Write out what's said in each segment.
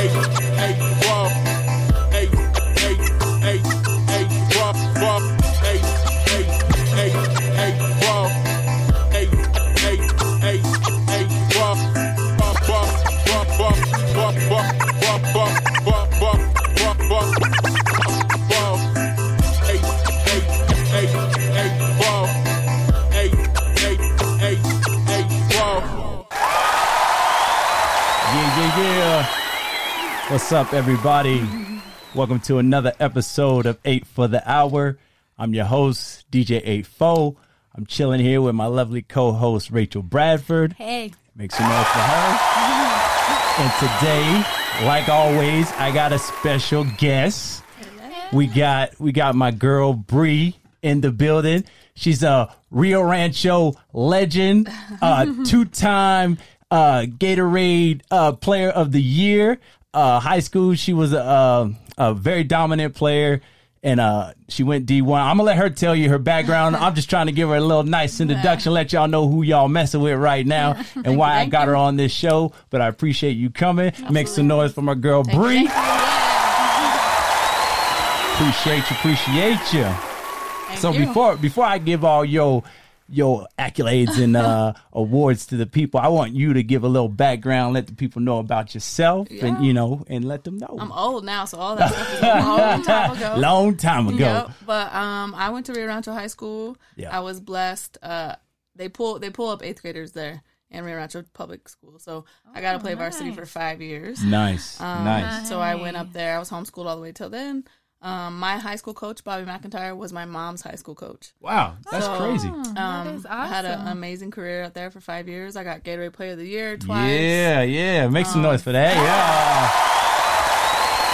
Hey. What's up, everybody? Welcome to another episode of 8 for the Hour. I'm your host, DJ 84. I'm chilling here with my lovely co host, Rachel Bradford. Hey. Make some noise for her. And today, like always, I got a special guest. We got we got my girl Bree in the building. She's a Rio Rancho legend, uh, two-time uh, Gatorade uh, Player of the Year. Uh, high school, she was a, a, very dominant player, and uh, she went D1. I'm gonna let her tell you her background. I'm just trying to give her a little nice introduction, let y'all know who y'all messing with right now and why I got her on this show. But I appreciate you coming. Make some noise for my girl Bree. Appreciate you, appreciate you. so you. before before I give all your your accolades and uh, awards to the people, I want you to give a little background, let the people know about yourself, and you know, and let them know. I'm old now, so all that stuff is a long time ago. Long time ago. Yep. But um, I went to Rio Rancho High School. Yeah. I was blessed. Uh, they pull they pull up eighth graders there in Rio Rancho Public School, so I got to play varsity for five years. Nice, Um, nice. So I went up there. I was homeschooled all the way till then. Um, my high school coach, Bobby McIntyre, was my mom's high school coach. Wow, that's So, crazy. Um, is I had an amazing career out there for five years. I got Gatorade Player of the Year twice. Yeah, yeah. Make some noise for that. Yeah.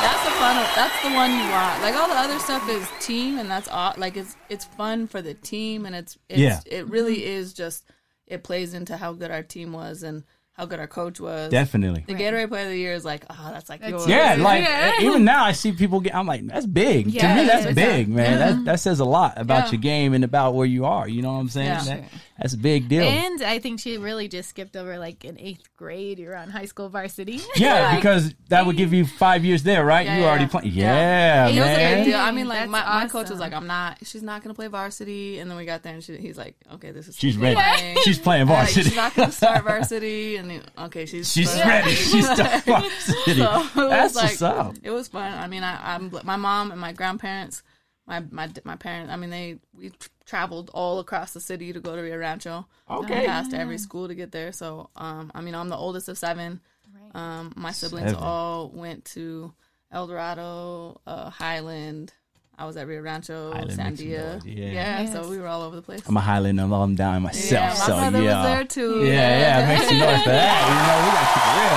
That's the fun. That's the one you want. Like all the other stuff is team, and that's all. Like it's it's fun for the team, and it's, it's Yeah. It really is just it plays into how good our team was and how good our coach was. Definitely. The Gatorade Player of the Year is like, oh, that's like yours. Yeah, like Yeah. even now I see people get. I'm like, that's big. to me, that's yeah. big, man. That uh-huh. that says a lot about Yeah. your game and about where you are. You know what I'm saying? Yeah. That- that's a big deal. And I think she really just skipped over like in eighth grade. You're on high school varsity. Yeah, because that would give you five years there, right? Yeah, you yeah. already playing. Yeah. Yeah, It was a big man. deal. I mean, like That's my, my coach was like, I'm not. She's not gonna play varsity, and then we got there, and she, he's like, okay, this is She's ready. playing. She's playing Like, varsity. she's not gonna start varsity, and then, okay, she's She's starting ready. She's starting varsity. So it was That's like, what's up. It was fun. I mean, I, I'm my mom and my grandparents, my my my parents. I mean, they we tr- traveled all across the city to go to Rio Rancho. Okay. we passed every school to get there. So, um, I mean, I'm the oldest of seven. Right. Um, my siblings Seven. all went to El Dorado, uh, Highland. I was at Rio Rancho, Highland makes some Sandia. noise, yeah. Yeah, so we were all over the place. I'm a Highland alum I'm down myself, yeah, my so brother yeah. was there too. Yeah, yeah, make some noise for that. You know, we gotta keep it real.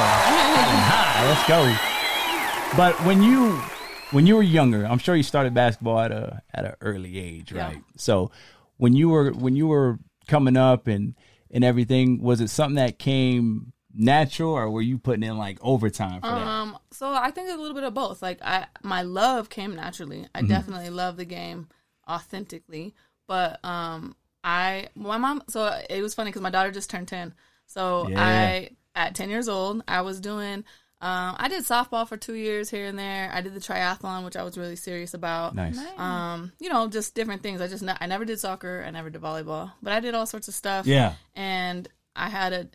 High, let's go. But when you when you were younger, I'm sure you started basketball at a at an early age, Yeah. right? So when you were when you were coming up and and everything, was it something that came natural, or were you putting in like overtime for that? Um, so I think a little bit of both. Like I, my love came naturally. I Mm-hmm. definitely love the game authentically, but um, I, my mom. So it was funny because my daughter just turned ten. So Yeah. I, at ten years old, I was doing. Um, I did softball for two years here and there. I did the triathlon, which I was really serious about. Nice. Um, you know, just different things. I just ne- I never did soccer. I never did volleyball, but I did all sorts of stuff Yeah. and I had a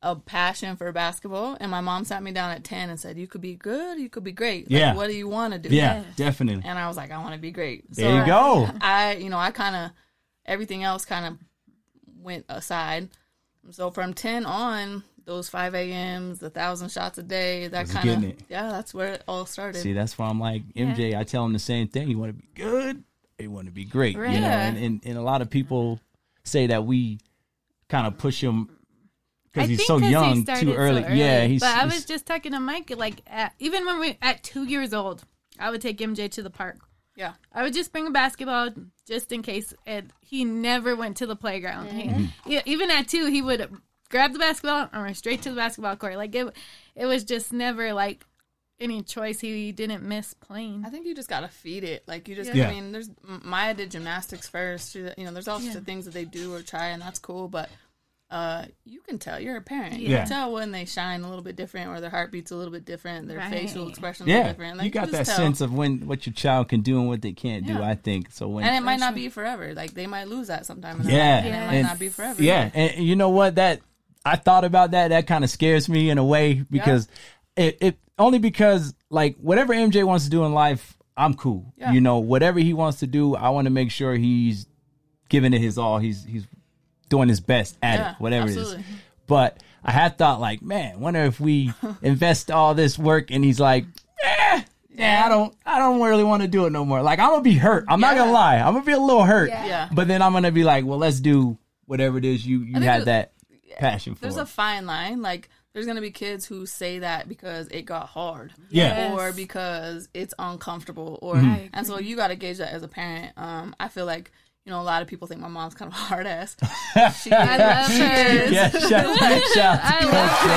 a passion for basketball. And my mom sat me down at ten and said, "You could be good. You could be great. Like, Yeah. What do you want to do?" Yeah, definitely. And I was like, "I want to be great." There you go. I, you know, I kind of everything else kind of went aside. So from ten on, those five a.m.s, the thousand shots a day, that kind of yeah, that's where it all started. See, that's why I'm like MJ. I tell him the same thing. You want to be good, or you want to be great. You know, and, and and a lot of people say that we kind of push him because he's so so 'cause he young, started too so early. Yeah, he's. But I was just talking to Mike, like at, even when we at two years old, I would take MJ to the park. yeah, I would just bring a basketball just in case. And he never went to the playground. Mm-hmm. yeah, even at two, he would grab the basketball and run straight to the basketball court. Like it, it was just never like any choice. He didn't miss playing. I think you just gotta feed it. Like you just, Yeah. I mean, there's Maya did gymnastics first. She, you know, there's all sorts of things that they do or try, and that's cool. But uh, you can tell you're a parent. You Yeah. can tell when they shine a little bit different, or their heartbeat's a little bit different, their Right. facial expressions are Yeah, different. Like, you got just that tell. sense of when what your child can do and what they can't do. I think so. When and it might not be forever. Like they might lose that sometime. In Yeah, life, and it might and- not be forever. Yeah, and you know what? That I thought about that. That kind of scares me in a way because it, it only because like whatever MJ wants to do in life, I'm cool. Yeah. You know, whatever he wants to do, I want to make sure he's giving it his all. He's he's doing his best at Yeah, it, whatever it absolutely. is. But I had thought like, man, wonder if we invest all this work and he's like, eh, yeah, I don't, I don't really want to do it no more. Like I'm gonna be hurt. I'm not gonna lie. I'm gonna be a little hurt. Yeah. Yeah. But then I'm gonna be like, well, let's do whatever it is you you had that- that passion for. There's a fine line. Like there's gonna be kids who say that because it got hard. Yeah. Or because it's uncomfortable. Or Mm-hmm. And so you gotta gauge that as a parent. Um, I feel like, you know, a lot of people think my mom's kind of hard ass. She I love she her. is. yeah, shout, shout out I Coach love K.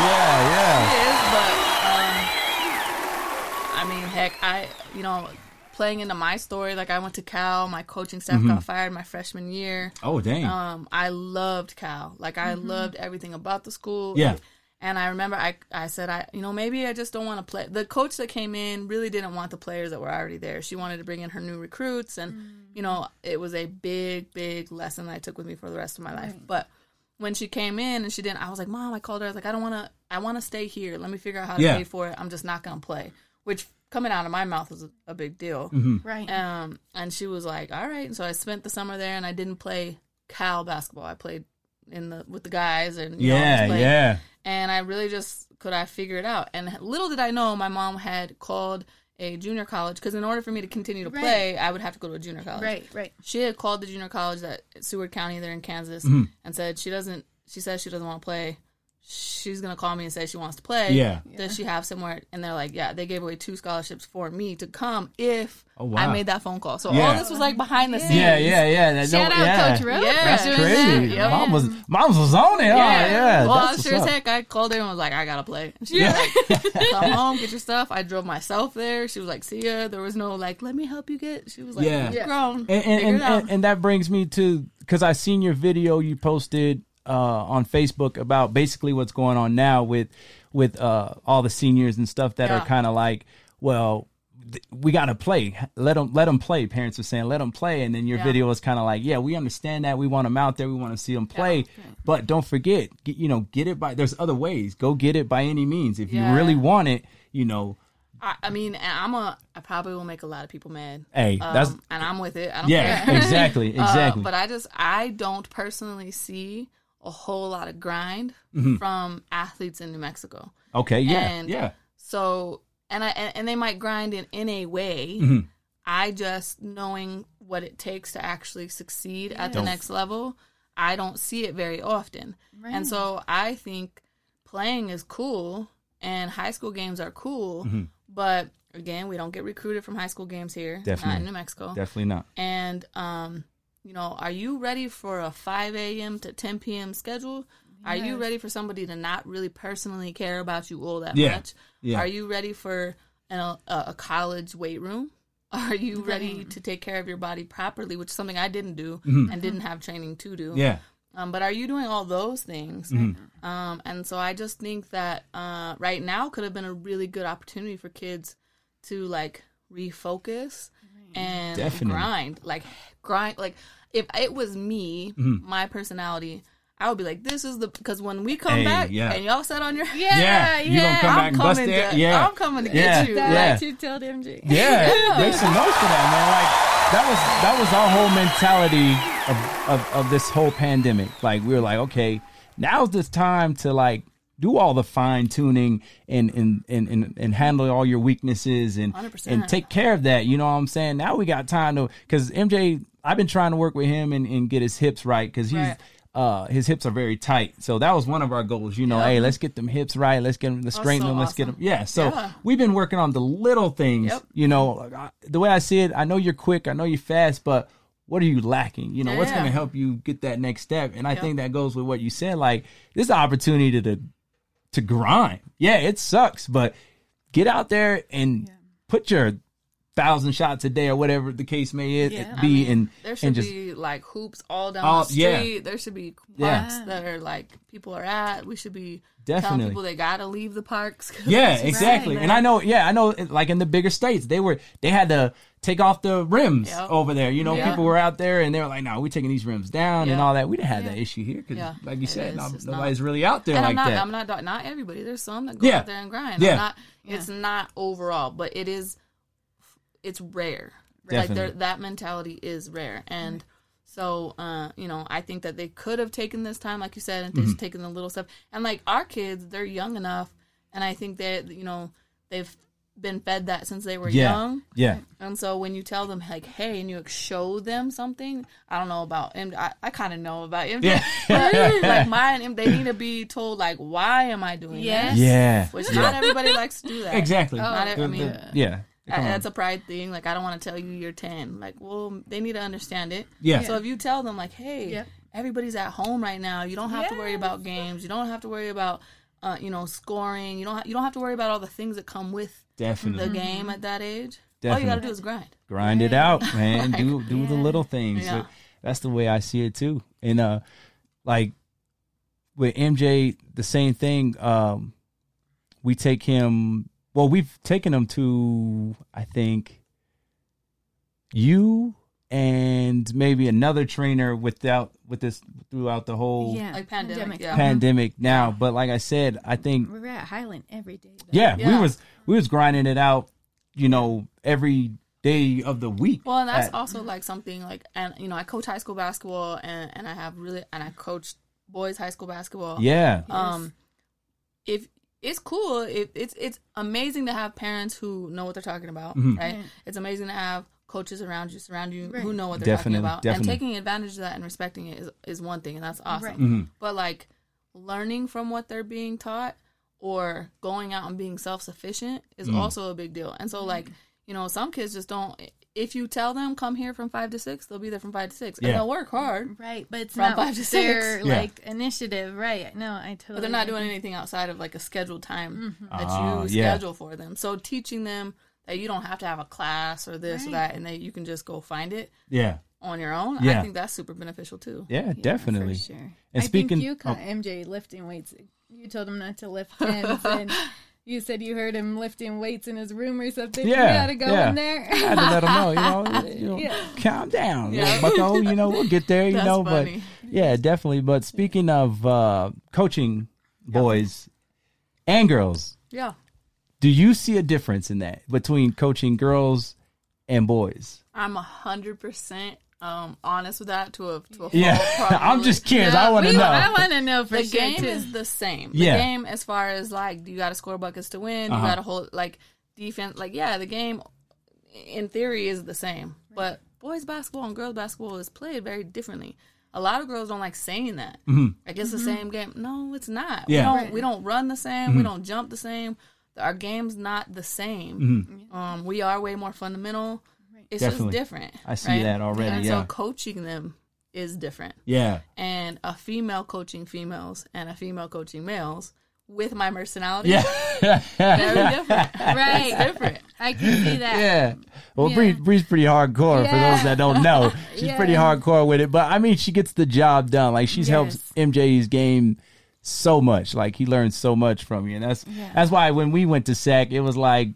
Yeah, yeah. is, but um, I mean, heck, I you know, playing into my story, like I went to Cal, my coaching staff Mm-hmm. got fired my freshman year. Oh dang. Um, I loved Cal, like I loved everything about the school. Yeah. And I remember I, I said I you know maybe I just don't want to play. The coach that came in really didn't want the players that were already there. She wanted to bring in her new recruits, and you know it was a big big lesson that I took with me for the rest of my life. But when she came in and she didn't, I was like, Mom, I called her. I was like, I don't want to. I want to stay here. Let me figure out how to Yeah. pay for it. I'm just not gonna play. Which coming out of my mouth was a, a big deal. Right. Um, and she was like, "All right." And so I spent the summer there, and I didn't play Cal basketball. I played in the with the guys, and you know, yeah, just yeah. And I really just could I figure it out. And little did I know, my mom had called a junior college because in order for me to continue to Right. play, I would have to go to a junior college. right. Right. She had called the junior college that Seward County there in Kansas Mm-hmm. and said she doesn't. She says she doesn't want to play. She's gonna call me and say she wants to play. Yeah. Does she have somewhere? And they're like, yeah, they gave away two scholarships for me to come if Oh, wow. I made that phone call. So Yeah. all this was like behind the scenes. Yeah, yeah, yeah. That, Shout no, out yeah. Coach Rose. Yeah. That's doing that. crazy. Yep. Mom was mom's was on it. Yeah, oh, yeah. Well, that's sure as heck, I called her and was like, I gotta play. And she Yeah. like, come home, get your stuff. I drove myself there. She was like, see ya. There was no like, let me help you get. She was like, Yeah. yeah, grown. and and, Figure and, it out. and, and that brings me to because I seen your video you posted uh, on Facebook about basically what's going on now with with uh, all the seniors and stuff that are kind of like, well, th- we got to play. Let them let them play. Parents are saying let them play, and then your Yeah. video is kind of like, yeah, we understand that. We want them out there. We want to see them play, but don't forget, get, you know, get it by. There's other ways. Go get it by any means. If Yeah. you really want it, you know, I, I mean, I'm a, I probably will make a lot of people mad. hey, Um, that's and I'm with it. I don't yeah, care. exactly, Uh, exactly. but I just, I don't personally see a whole lot of grind Mm-hmm. from athletes in New Mexico. okay, yeah, and yeah. So, and I and, and they might grind in in a way. Mm-hmm. I just knowing what it takes to actually succeed at the Don't- next level, I don't see it very often. And so I think playing is cool and high school games are cool, Mm-hmm. but again, we don't get recruited from high school games here, not in New Mexico. Definitely not. And um, you know, are you ready for a 5 a.m. to 10 p.m. schedule? Are you ready for somebody to not really personally care about you all that Yeah. much? Yeah. Are you ready for an, a, a college weight room? Are you ready to take care of your body properly, which is something I didn't do and didn't have training to do? Mm-hmm. Yeah. Um, but are you doing all those things? Mm-hmm. Um, and so I just think that uh, right now could have been a really good opportunity for kids to like refocus and Definitely. grind, like grind. Like if it was me, Mm-hmm. my personality, I would be like, "This is the because when we come Hey, back yeah. and y'all sat on your Yeah, Yeah, yeah. you gonna come I'm back and coming it? to- Yeah. I'm coming to Yeah. get you. That Yeah. like you told MJ. Yeah, make some notes for that, man. Like that was that was our whole mentality of, of of this whole pandemic. Like we were like, okay, now's this time to like do all the fine tuning and and, and and and handle all your weaknesses and 100%. and take care of that. You know what I'm saying? Now we got time to because MJ, I've been trying to work with him and, and get his hips right because he's. Right. Uh, his hips are very tight, so that was one of our goals. You know, Yep. hey, let's get them hips right. Let's get them, let's straighten so them. Let's get them. Yeah. So Yeah. we've been working on the little things. Yep. You know, I- the way I see it, I know you're quick, I know you're fast, but what are you lacking? You know, what's Yeah. going to help you get that next step? And I think that goes with what you said. Like, this opportunity to, to grind. Yeah, it sucks, but get out there and put your thousand shots a day or whatever the case may is, Yeah. be, and There should and just be like hoops all down All- the yeah. street. There should be parks Yeah. that are like people are at. We should be Definitely. telling people they gotta leave the parks. yeah, exactly. And I know, yeah, I know. Like in the bigger states, they were they had to take off the rims Yep. over there. You know, Yeah. people were out there and they were like, "No, we're taking these rims down and all that." We didn't have that issue here because, Yeah. like you It said, is. no- It's not- nobody's really out there And like I'm not, that. I'm not, not everybody. There's some that go Yeah. out there and grind. Yeah. I'm not, it's not overall, but it is, it's rare. Like Definitely. there, that mentality is rare. And so, uh, you know, I think that they could have taken this time, like you said, and Mm-hmm. just taken the little stuff. And like our kids, they're young enough. And I think that, you know, they've been fed that since they were yeah, young. yeah, And so when you tell them like, "Hey," and you show them something, I don't know about him. I, I kind of know about him. Yeah. like mine, they need to be told like, "Why am I doing Yes. this?" yeah, Which not everybody likes to do that. exactly. Not, Oh, I mean, The- yeah, that- Come on. that's a pride thing. Like, I don't want to tell you you're ten. Like, well, they need to understand it. Yeah. So if you tell them like, "Hey, Yep. everybody's at home right now. You don't have to worry about games. You don't have to worry about." Uh, you know, scoring. You don't. Ha- you don't have to worry about all the things that come with definitely the game at that age. All you got to do is grind. grind it out, man. do do the little things. Yeah. That's the way I see it too. And uh, like with MJ, the same thing. Um, we take him. Well, we've taken them to I think you and maybe another trainer without with this throughout the whole Yeah. Like pandemic, yeah. pandemic now. But like I said, I think We're at Highland every day. though. yeah, we was we was grinding it out. You know, every day of the week. Well, and that's at- also like something like, and you know, I coach high school basketball, and and I have really, and I coach boys high school basketball. yeah. Um, if it's cool, it, it's it's amazing to have parents who know what they're talking about, Mm-hmm. right? Right. It's amazing to have coaches around you, surround you, Right. who know what they're Definitely, talking about, definitely. and taking advantage of that and respecting it is is one thing, and that's awesome. Right. Mm-hmm. But like learning from what they're being taught or going out and being self sufficient is Mm. also a big deal. And so like, you know, some kids just don't if you tell them come here from five to six, they'll be there from five to six. Yeah. And they'll work hard. Right, but it's From not five to their six. Yeah. like initiative. Right. No, I totally. But they're not doing anything outside of like a scheduled time that Ah, you yeah. schedule for them. So teaching them that you don't have to have a class or this or that and that you can just go find it Yeah. on your own. Yeah. I think that's super beneficial too. Yeah, Yeah, definitely. For sure. And I speaking- think you caught oh. MJ lifting weights. You told him not to lift pins, and you said you heard him lifting weights in his room or something. Yeah, you gotta go yeah. in there. I had to let him know, you know, you know Yeah. calm down, Yeah. little bucko. You know, we'll get there, you That's know. funny. But yeah, definitely. But speaking of uh, coaching boys and girls, Yeah. do you see a difference in that between coaching girls and boys? I'm a hundred percent um honest with that to a to a Yeah, fault. I'm just curious. I want to know. I want to know for the sure game too. is the same. Yeah. The game as far as like you got to score buckets to win, Uh-huh. you got to hold like defense. Like yeah, the game in theory is the same, but boys basketball and girls basketball is played very differently. A lot of girls don't like saying that. Like it's the same game. No, it's not. Mm-hmm. Yeah. We don't Right. we don't run the same. We don't jump the same. Our game's not the same. Um, we are way more fundamental. It's Definitely. just different. I see that already, And yeah. so coaching them is different yeah, and a female coaching females and a female coaching males with my personality. yeah, Very different. right. different. I can see that. yeah. Well, Yeah. Bree, Bree's pretty hardcore for those that don't know. She's Yeah. pretty hardcore with it, but I mean, she gets the job done. Like she's helped Yes. MJ's game so much. Like he learned so much from you, and that's Yeah. that's why when we went to SAC, it was like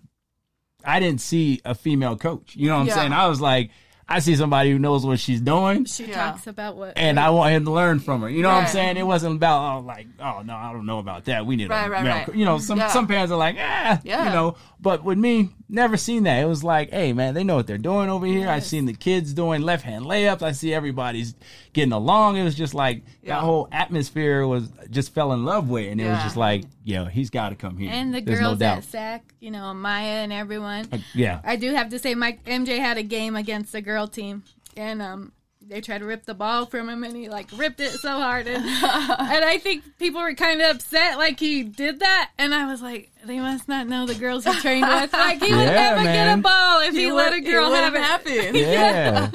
I didn't see a female coach. You know what I'm Yeah. saying? I was like, I see somebody who knows what she's doing. She Yeah. talks about what. And I want him to learn from her. You know what I'm saying? It wasn't about oh like oh no I don't know about that. We need Right, a right, male right. co-" You know some Yeah. some parents are like ah Yeah. you know. But with me, never seen that. It was like hey man, they know what they're doing over here. I've seen the kids doing left hand layups. I see everybody's getting along. It was just like Yeah. that whole atmosphere was just fell in love with, and it was just like yo he's got to come here. and the There's girls no at SAC, you know, Maya and everyone. Uh, yeah. I do have to say, Mike MJ had a game against the girl team, and um, they tried to rip the ball from him, and he like ripped it so hard, and, and I think people were kind of upset, like he did that, and I was like, they must not know the girls he trained with. Like he would Yeah, never get a ball if he, let a girl it have wouldn't it. happen. Yeah.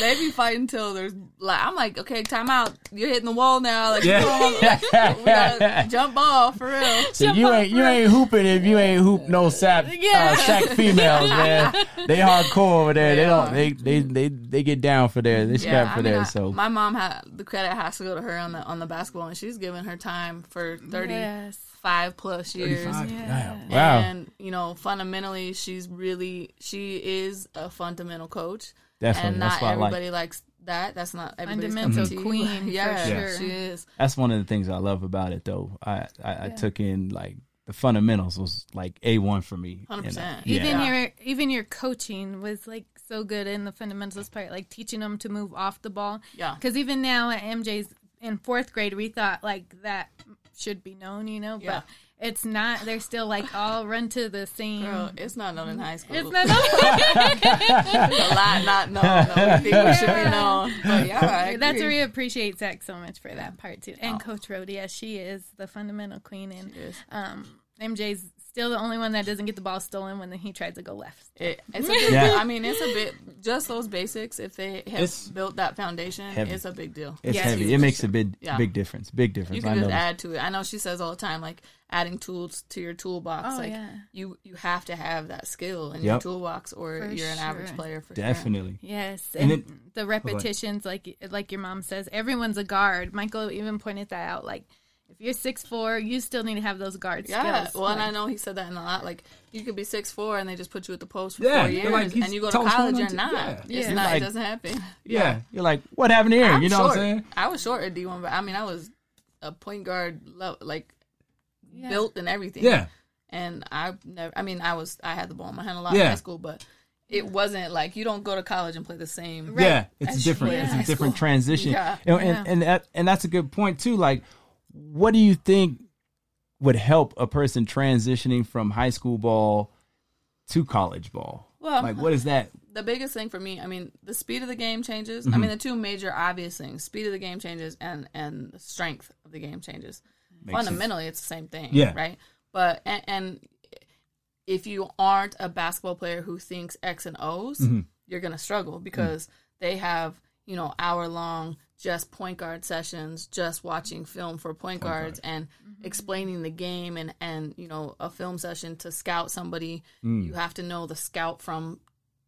they be fighting till there's like I'm like, okay, time out. You're hitting the wall now. Like, Yeah. on, like, we gotta jump ball for real. So you ain't you ain't hooping if you ain't hoop no sap Yeah. uh, SAC females, man. They hardcore over there. They They don't they they they they get down for there. They scrap for I mean, there. I- So my mom had the credit has to go to her on the on the basketball, and she's given her time for thirty five plus years. Damn. wow, And you know, fundamentally, she's really she is a fundamental coach, definitely. and not what I like. everybody likes that. That's not everybody's cup Fundamental of tea. queen, for yeah, sure. she is. That's one of the things I love about it, though. I I, I took in like the fundamentals was like a one for me. 100%. And, uh, Even yeah. your even your coaching was like so good in the fundamentals part, like teaching them to move off the ball. Yeah. Because even now at MJ's in fourth grade, we thought like that should be known, you know, but it's not. They're still like all run to the same. Girl, it's not known in high school. it's not. known. a lot not known. that we think we should be known. But yeah, That's where we appreciate Zach so much for that part too, and Coach Rhoda. Yes, she is the fundamental queen, and um, MJ's still the only one that doesn't get the ball stolen when he tries to go left. It, it's a big, Yeah. I mean, it's a bit just those basics. If they have It's built that foundation, heavy. it's a big deal. It's Yes. heavy. It makes a big Yeah. big difference. Big difference. You can I just know. add to it. I know she says all the time, like adding tools to your toolbox. Oh, like yeah. you, you have to have that skill in Yep. your toolbox, or For you're an average player for sure. Definitely. Yes, And and, it- the repetitions, like like your mom says, everyone's a guard. Michael even pointed that out. Like if you're six four, you still need to have those guard Yeah, skills. well, and I know he said that in a lot. Like you could be six four, and they just put you at the post for Yeah, four years, like, and you go to college, small, you're not. yeah. It's Yeah. not. Like- it doesn't happen. Yeah. You're like, what happened here? I'm you know short. what I'm saying? I was short at D one, but I mean, I was a point guard, like Yeah. built and everything. Yeah. and I never. I mean, I was. I had the ball in my hand a lot Yeah. in high school, but it wasn't like you don't go to college and play the same. Yeah, it's different. true. It's a different transition. Yeah. And, Yeah. and and that, and that's a good point too. Like, what do you think would help a person transitioning from high school ball to college ball? Well, like, what is that? the biggest thing for me, I mean, the speed of the game changes. Mm-hmm. I mean, the two major obvious things: speed of the game changes, and and the strength of the game changes. Makes sense. Fundamentally, it's the same thing. Yeah. Right. But and, and if you aren't a basketball player who thinks X and O's, Mm-hmm. you're gonna struggle because they have you know hour long just point guard sessions, just watching film for point, guards and explaining the game and and you know a film session to scout somebody. Mm. You have to know the scout from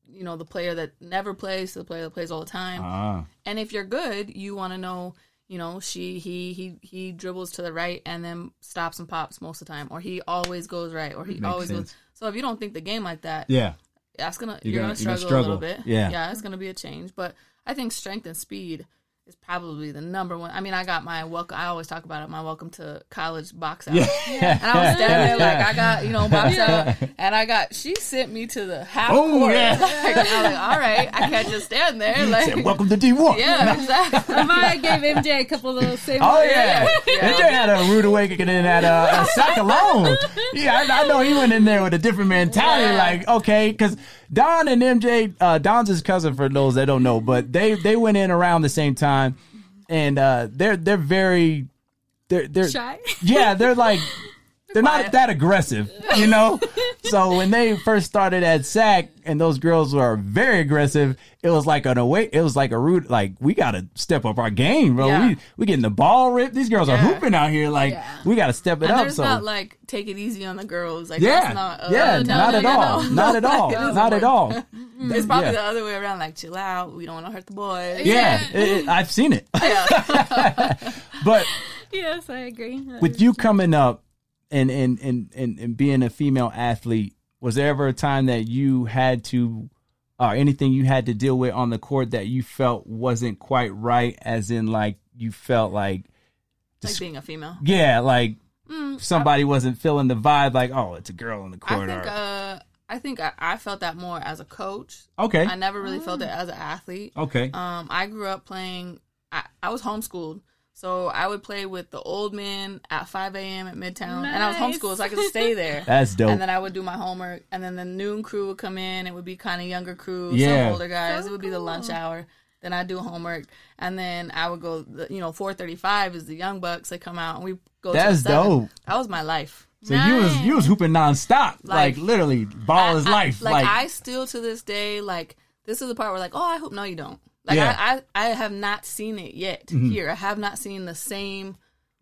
you know the player that never plays to the player that plays all the time. Ah, And if you're good, you want to know, you know, she he he he dribbles to the right and then stops and pops most of the time, or he always goes right, or he Makes always sense. goes. So if you don't think the game like that, yeah. that's gonna You're you're, gonna- gonna, you're gonna struggle, a little bit. Yeah. yeah, it's gonna be a change. But I think strength and speed is probably the number one. I mean, I got my welcome. I always talk about it. My welcome to college box out. Yeah. And I was standing there like I got you know box out, and I got she sent me to the half Oh, court. yeah. Like, I was like, all right, I can't just stand there. Like, Said, Welcome to D one. yeah, exactly. Maya gave MJ a couple of those same. Oh yeah, Yeah. MJ had a rude awakening at a, a sack alone. Yeah, I, I know he went in there with a different mentality. Yeah. Like, okay, because Don and MJ, uh, Don's his cousin for those that don't know, but they they went in around the same time, and uh, they're they're very they're they're Shy. yeah they're like. They're not that aggressive, you know. So when they first started at SAC and those girls were very aggressive, it was like an away. It was like a rude. Like we got to step up our game, bro. Yeah. We we getting the ball ripped. These girls are hooping out here. Like Yeah. we got to step it And up. there's So not like take it easy on the girls. Like yeah, not, uh, yeah, no, not no, at no, all, no. not at all, It doesn't not at all. It's probably Yeah. the other way around. Like chill out. We don't want to hurt the boys. Yeah, it- it- I've seen it. but yes, I agree. with you coming up and and, and and and being a female athlete, was there ever a time that you had to or anything you had to deal with on the court that you felt wasn't quite right as in like you felt like like being a female. yeah, like Mm, somebody wasn't feeling the vibe like, oh, it's a girl in the I court. think. or, Uh, I think I, I felt that more as a coach. okay. I never really felt it as an athlete. Okay. Um, I grew up playing. I, I was homeschooled, so I would play with the old men at 5 a.m. at Midtown, and I was homeschooled, so I could stay there. That's dope. And then I would do my homework, and then the noon crew would come in. It would be kind of younger crew, Yeah. some older guys. So it would be the lunch hour. Then I do homework, and then I would go. You know, four thirty-five is the young bucks. They come out, and we go. That's to the dope. That was my life. so you was you was hooping nonstop, like, Like- literally, ball is I- I- life. like, Like, I still to this day, like this is the part where like, oh, I hope no, you don't. Like Yeah. I, I, I have not seen it yet here. I have not seen the same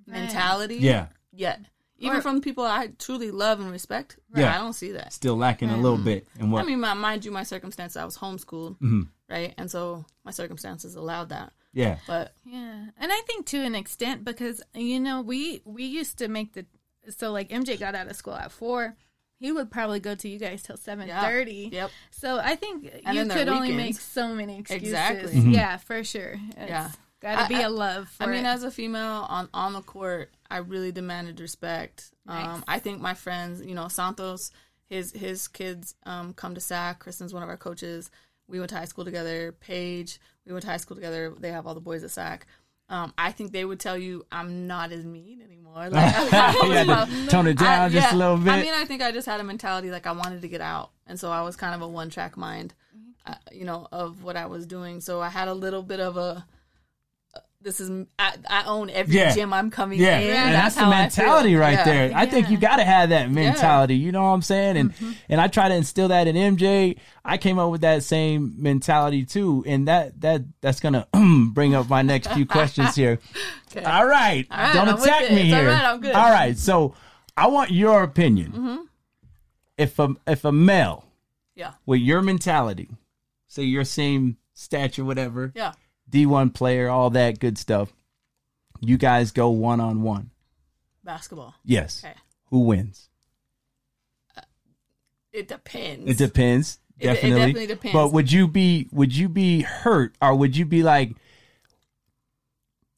mentality. Yeah. Yet. Even Or- from people I truly love and respect. Yeah. I don't see that. Still lacking a little bit. And what? I mean, my, mind you, my circumstances, I was homeschooled, Mm-hmm. right? And so my circumstances allowed that. yeah. But Yeah, and I think to an extent because you know we we used to make the so like MJ got out of school at four. He would probably go to you guys till seven thirty. Yep. So I think And you then their could only make so many excuses. Exactly. Mm-hmm. Yeah, for sure. It's Yeah. Gotta I- be I- a love. For I mean, it. as a female on on the court, I really demanded respect. Nice. Um, I think my friends, you know, Santos, his his kids um, come to SAC. Kristen's one of our coaches. We went to high school together. Paige, we went to high school together. They have all the boys at SAC. Um, I think they would tell you I'm not as mean anymore. Like, You had to tone it down I- just yeah. a little bit. I mean, I think I just had a mentality like I wanted to get out, and so I was kind of a one track mind, uh, you know, of what I was doing. So I had a little bit of a. This is I, I own every Yeah. gym I'm coming Yeah, in. and that's, the how mentality right Yeah. there. I think you got to have that mentality. You know what I'm saying? And Mm-hmm. and I try to instill that in MJ. I came up with that same mentality too, and that that that's gonna bring up my next few questions here. Okay. All right, right, don't I'm attack me It's here. right, I'm good. All right, so I want your opinion. Mm-hmm. If a if a male Yeah, with your mentality, say your same stature, whatever, yeah. D1 player, all that good stuff, you guys go one on one. Basketball. Yes. Okay. Who wins? Uh, it depends. It depends. It- it Definitely. definitely depends. But would you be would you be hurt or would you be like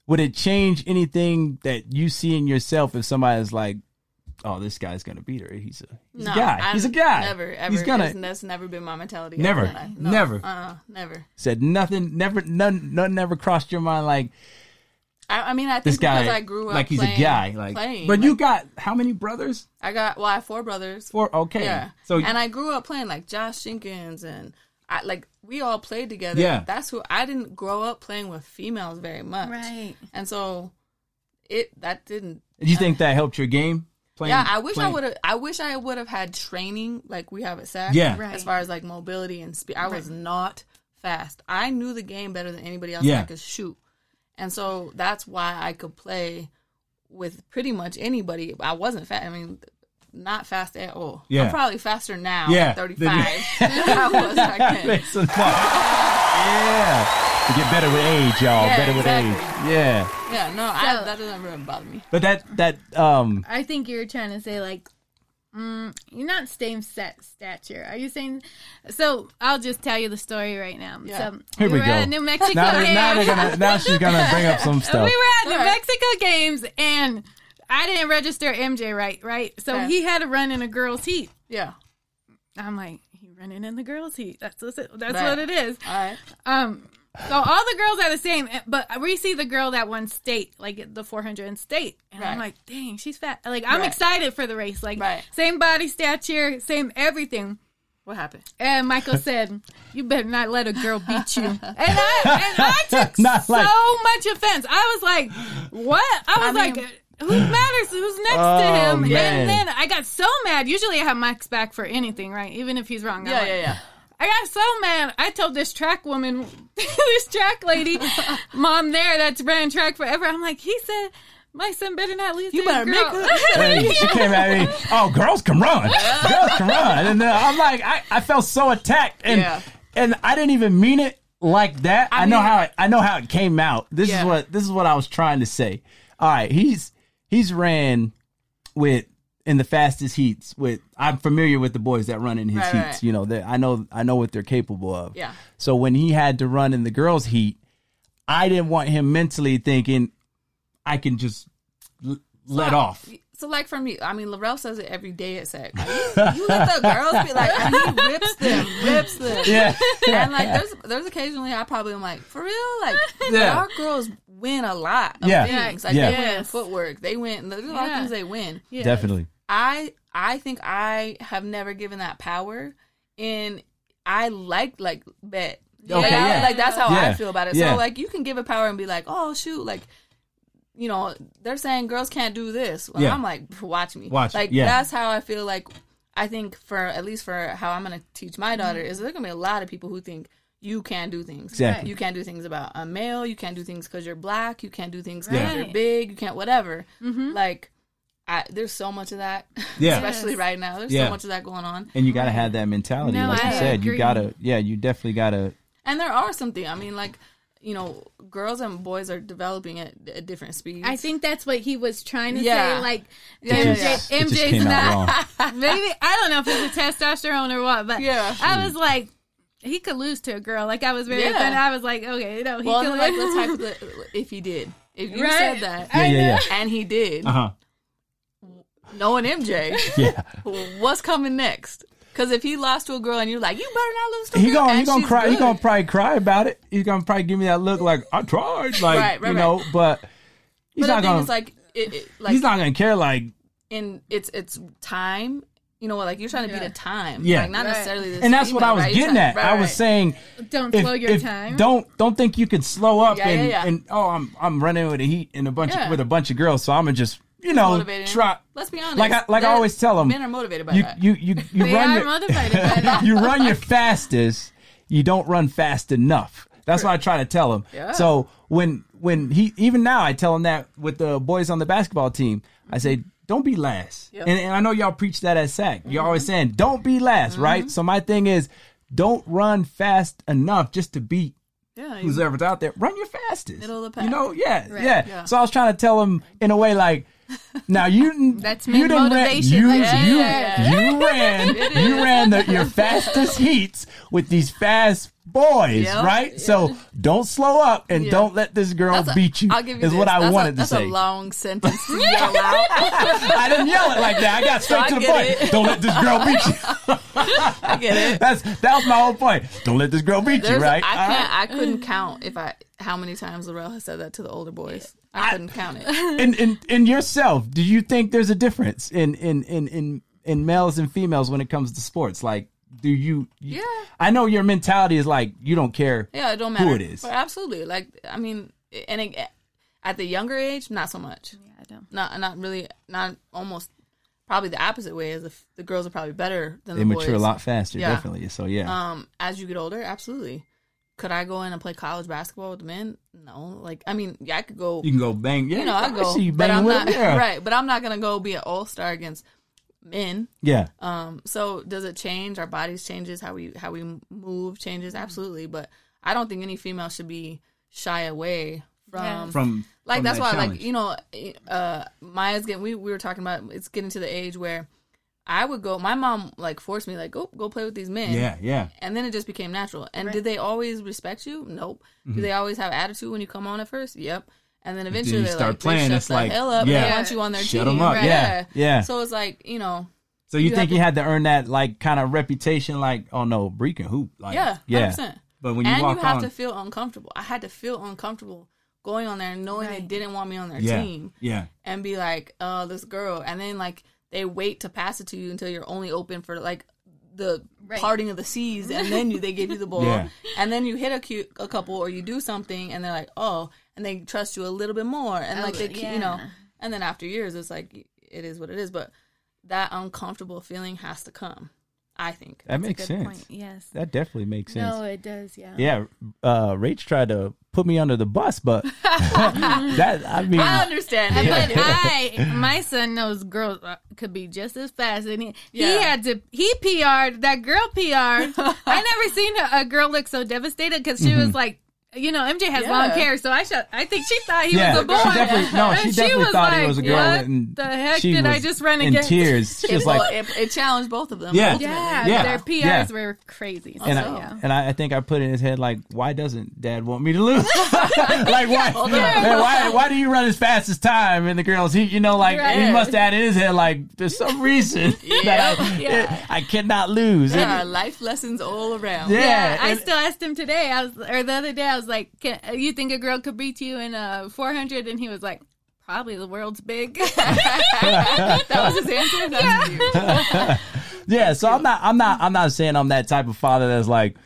would it change anything that you see in yourself if somebody's like, Oh, this guy's gonna beat her. He's a he's no, a guy. I'm he's a guy. Never, ever. He's gonna that's never been my mentality. Never. ever in my life. No, Never. Uh, never. said nothing never none none never crossed your mind like I, I mean, I think this think guy because I grew up like he's playing, a guy. Like playing. But you got how many brothers? I got well, I have four brothers. Four okay. Yeah. So and I grew up playing like Josh Jenkins and I like we all played together. Yeah. That's who I didn't grow up playing with females very much. right. And so it that didn't do you think that helped your game? Playing, Yeah, I wish I would have I wish I would have had training like we have at SAC. Yeah. Right. As far as like mobility and speed. I was not fast. I knew the game better than anybody else Yeah. I could shoot. And so that's why I could play with pretty much anybody. I wasn't fast. I mean, not fast at all. Yeah. I'm probably faster now Yeah. at 35 than I was back then. Make some noise. yeah. To get better with age, y'all. Yeah, better with age. Yeah. Yeah, no, I, So- that doesn't really bother me. But that that um I think you're trying to say like, mm, you're not same set stature. Are you saying? So I'll just tell you the story right now. Yeah. So Here we were go. at New Mexico. now they're, now they're Games. gonna now she's gonna bring up some stuff. we were at New Alright. Mexico games and I didn't register MJ right, right? So Okay. he had to run in a girls' heat. Yeah. I'm like, he running in the girls' heat. That's what it, that's Right. what it is. All right. Um, so all the girls are the same, eh, but we see the girl that won state, like the 400 in state, and I'm like, dang, she's fat. Like I'm Right. excited for the race, like Right. same body stature, same everything. What happened? And Michael said, "You better not let a girl beat you." And I and I took Not so like- much offense. I was like, "What?" I was I like, mean- "Who matters? Who's next Oh, to him?" man. And then I got so mad. Usually, I have Mike's back for anything, right? Even if he's wrong. Yeah, like, yeah, yeah. I got so mad. I told this track woman, this track lady, mom there that's ran track forever. I'm like, he said, my son better not lose. You to a better make girl." her- Hey, she came at me. Oh, girls can run. Girls can run. And uh, I'm like, I, I felt so attacked, and Yeah. and I didn't even mean it like that. I, I know mean- how it, I know how it came out. This is what this is what I was trying to say. All right, he's he's ran with in the fastest heats with I'm familiar with the boys that run in his Right, heats. right. You know, that I know I know what they're capable of. Yeah. So when he had to run in the girls' heat, I didn't want him mentally thinking I can just l- let off. So like for me, I mean, Laurel says it every day at SAC. Like, you, you let the girls be like, and he rips them, rips them. Yeah. And like, there's there's occasionally I probably am like, for real, like, Yeah. our girls win a lot of Yeah. things. Like Yeah. they win footwork, they win. There's a lot Yeah. of things they win. Yeah. Definitely. I I think I have never given that power, and I like like bet. Okay, Like, I- yeah. like that's how Yeah. I feel about it. Yeah. So like you can give it power and be like, oh shoot, like you know they're saying girls can't do this. Well, Yeah. I'm like, watch me, Watch, Like yeah. that's how I feel like. I think for at least for how I'm gonna teach my daughter is there gonna be a lot of people who think you can't do things. Exactly. You can't do things about a male. You can't do things because you're black. You can't do things because Right. you're big. You can't whatever. Mm-hmm. Like, I, there's so much of that. Yeah. especially Yes. right now. There's Yeah. so much of that going on. And you got to have that mentality. No, like you I said, you got to, yeah, you definitely got to. And there are something. I mean, like, you know, girls and boys are developing at, at different speeds. I think that's what he was trying to Yeah. say. Like Yeah, MJ, just MJ's not. Maybe I don't know if it's a testosterone or what, but Yeah. I was like, he could lose to a girl. Like I was very Yeah. offended. I was like, okay, you know, he well, could like, lose. let's hypoth- if he did. If you Right. said that, Yeah, yeah, yeah. and he did, Uh huh. knowing MJ, Yeah. what's coming next? Because if he lost to a girl and you're like, you better not lose to a He girl, gonna he and gonna she's cry. He gonna probably cry about it. He's gonna probably give me that look like I tried, like Right, right, you know. But he's But not the thing gonna. is, like, it, it, like he's not gonna care. Like and it's it's time. You know what? Like you're trying to beat Yeah. a time. Yeah. like not Right. necessarily. This and that's what I was right? Getting at. right, I was saying, Don't if, slow your if- time. don't don't think you can slow up Yeah, and, yeah, yeah. and oh I'm I'm running with the heat and a bunch Yeah. of, with a bunch of girls, so I'm gonna just you know Motivated. try. Let's be honest. Like I like I always tell them, men are motivated by you that. you you you run are your motivated by that. you run your fastest, you don't run fast enough. That's what I try to tell him. Yeah. So when when he even now I tell him that with the boys on the basketball team, I say don't be last. Yep. Mm-hmm. And, and I know y'all preach that at SAC. You're always saying don't be last, right? So my thing is don't run fast enough just to beat yeah, ever out there. Run your fastest. Middle of the pack. You know, yeah, Right. yeah, Yeah. So I was trying to tell him in a way like. Now you That's you done ran, you, like, you, yeah. you ran you ran the, your fastest heats with these fast boys, Yep. right? So don't slow up and Yeah. don't let this girl a- beat you. I'll give you is this. what I That's a- wanted to say. that's a long sentence to yell out. I didn't yell it like that. I got straight I to the point. it. Don't let this girl beat you. I get it. That's that was my whole point. Don't let this girl beat you, right? I can't. I couldn't count if I how many times Laurel has said that to the older boys. I couldn't count it. in, in in yourself, do you think there's a difference in in in in in males and females when it comes to sports? Like, do you? you- Yeah. I know your mentality is like you don't care. Yeah, it don't matter Who it is. But absolutely. Like I mean, and it, at the younger age, not so much. Yeah, I don't. Not not really. Not almost. Probably the opposite way is if the girls are probably better than the girls. They the mature a lot faster, Yeah. definitely. So yeah, Um, as you get older, absolutely. Could I go in and play college basketball with men? No. Like I mean, yeah, I could go. you can go bang. Yeah, you know, I go, see you but I'm with not them. Yeah. right. But I'm not gonna go be an all star against men. Yeah, Um, so does it change? Our bodies changes, how we how we move changes, absolutely. But I don't think any female should be shy away from Yeah. from like from that's that why challenge. like you know uh Maya's getting we, we were talking about it's getting to the age where I would go my mom like forced me like go go play with these men. yeah, yeah. And then it just became natural. And did they always respect you? Nope. Mm-hmm. Do they always have attitude when you come on at first? Yep. And then eventually they're start like, playing, they shut it's the like, hell up. yeah. They want you on their Shut team. 'em up. Yeah, yeah. So it's like you know, So you, You think have you to- had to earn that like kind of reputation, like oh no, Bree can hoop. Like, yeah, yeah. 100%. But when you and walk you have on, to feel uncomfortable. I had to feel uncomfortable going on there and knowing they didn't want me on their yeah, team yeah, and be like, "Oh, this girl," and then like they wait to pass it to you until you're only open for like the Right. parting of the seas, and then you they give you the ball, Yeah. and then you hit a, cute, a couple or you do something, and they're like, "Oh," and they trust you a little bit more, and like they, yeah. you know, and then after years, it's like it is what it is, but that uncomfortable feeling has to come. I think. that makes Good sense. point. Yes. That definitely makes sense. No, it does. Yeah. Yeah, uh, Rach tried to put me under the bus, but that I mean, I understand. it. But I, my son knows girls uh, could be just as fast, and he, he had to. He PR'd that girl PR'd. I never seen a, a girl look so devastated because she was like, you know, MJ has Yeah. long hair, so I should. I think she thought he yeah, was a boy. she definitely no, she And definitely was thought like, it was a girl. What and the heck she did I just run in against? tears? She It, was like, it, it challenged both of them. Yeah. ultimately. Yeah, Yeah, their PRs yeah. were crazy. and so, I, yeah. and I, I think I put in his head like, why doesn't Dad want me to lose? like why? man, why? Why do you run as fast as time? And the girls, he, you know, like he must add in his head like, there's some reason that I, Yeah. I cannot lose. There And- are life lessons all around. Yeah. Yeah, I still asked him today. I was, or the other day, I was like, Can, "You think a girl could beat you in uh 400?" And he was like, "Probably the world's big." That was his answer. That's cute. Yeah, so I'm not I'm not I'm not saying I'm that type of father that's like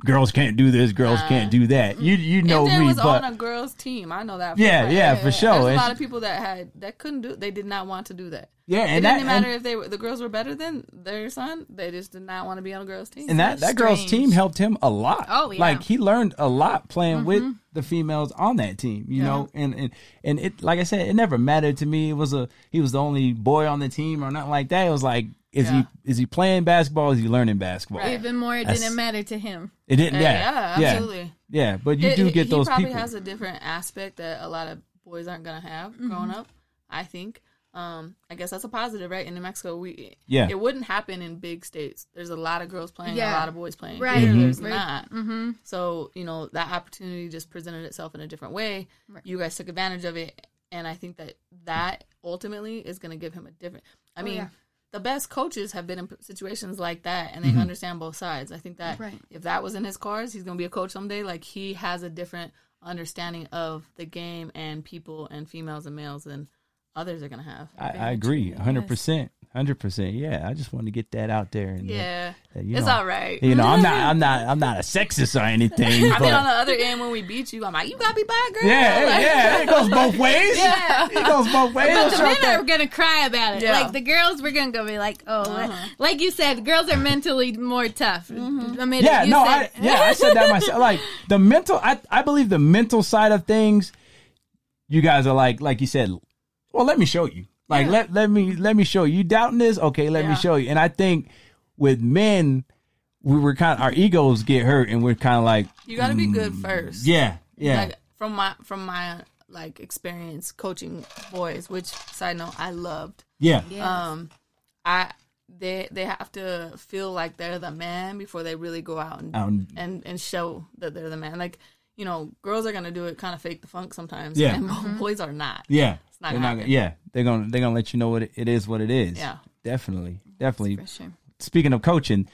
girls can't do this, girls uh-huh. can't do that. You you know me, was but on a girls' team. I know that. For Yeah, yeah, for sure. There's a lot of people that had that couldn't do. They did not want to do that. yeah, It and that didn't matter and, if they were, the girls were better than their son. They just did not want to be on a girls' team. and that that girl's team helped him a lot. Oh, yeah. like he learned a lot playing mm-hmm. with the females on that team. You know, and and and it like I said, it never mattered to me. It was a he was the only boy on the team or nothing like that. It was like. Is Yeah. he is he playing basketball? Is he learning basketball? Right. Even more, it That's- didn't matter to him. It didn't. Yeah, Yeah, yeah, yeah, absolutely. yeah. But you It- do it- get those he probably people. has a different aspect that a lot of boys aren't gonna have growing up. I think. Um, I guess that's a positive, right? In New Mexico, we Yeah. it wouldn't happen in big states. There's a lot of girls playing, Yeah. a lot of boys playing. Right. Here, Mhm. There's Right. not. Mm-hmm. So you know that opportunity just presented itself in a different way. Right. You guys took advantage of it, and I think that that ultimately is going to give him a different. I Oh, mean, yeah. The best coaches have been in situations like that, and they mm-hmm. understand both sides. I think that Right. if that was in his cards, he's going to be a coach someday. Like he has a different understanding of the game and people and females and males than others are going to have. I, I agree, hundred percent, hundred percent. Yeah, I just wanted to get that out there. And Yeah, that, you it's all right. You know, I'm not, I'm not, I'm not a sexist or anything. I but mean, on the other end, when we beat you, I'm like, you got to be by a girl. yeah, Like- yeah, it goes both ways. Yeah. it goes both ways. But the men that- are gonna cry about it. Yeah. Like the girls, we're gonna go be like, oh, Uh-huh. like you said, girls are mentally more tough. Mm-hmm. The minute yeah, no, I, yeah, I said that myself. Like the mental, I, I believe the mental side of things. You guys are like, like you said. Well, let me show you. Like, Yeah. let let me let me show you. You doubting this? Okay, let me show you. And I think with men, we were kind of our egos get hurt, and we're kind of like, You got to be good first. yeah, yeah, Like from my from my like experience coaching boys, which side note I loved. yeah, Um, I they they have to feel like they're the man before they really go out and Um, and and show that they're the man. Like you know, girls are gonna do it kind of fake the funk sometimes. Yeah. and boys are not. yeah. Not They're gonna yeah, they're gonna they're gonna let you know what it, it is. What it is. Yeah. definitely, definitely. sure. Speaking of coaching,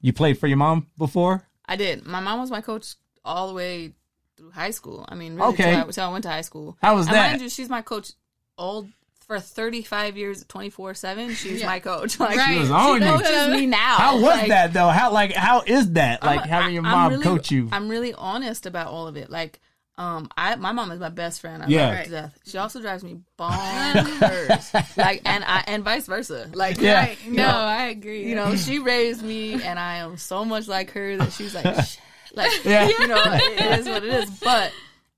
you played for your mom before. I did. My mom was my coach all the way through high school. I mean, really, Okay. till, I, till I went to high school. How was and that? Mind you, she's my coach all for 35 years, 24 seven. She's Yeah. my coach. Like, Right. She was on you. coaches me now. How was Like, that though? How like how is that? Like I'm- having your mom really- coach you? I'm really honest about all of it. Like, um, I my mom is my best friend. I Yeah. love her to death. She also drives me bonkers. like, and I and vice versa. Like, Yeah. Right. No, know, I agree. you know, she raised me, and I am so much like her that she's like, "Shh." like, Yeah. you know, it is what it is. But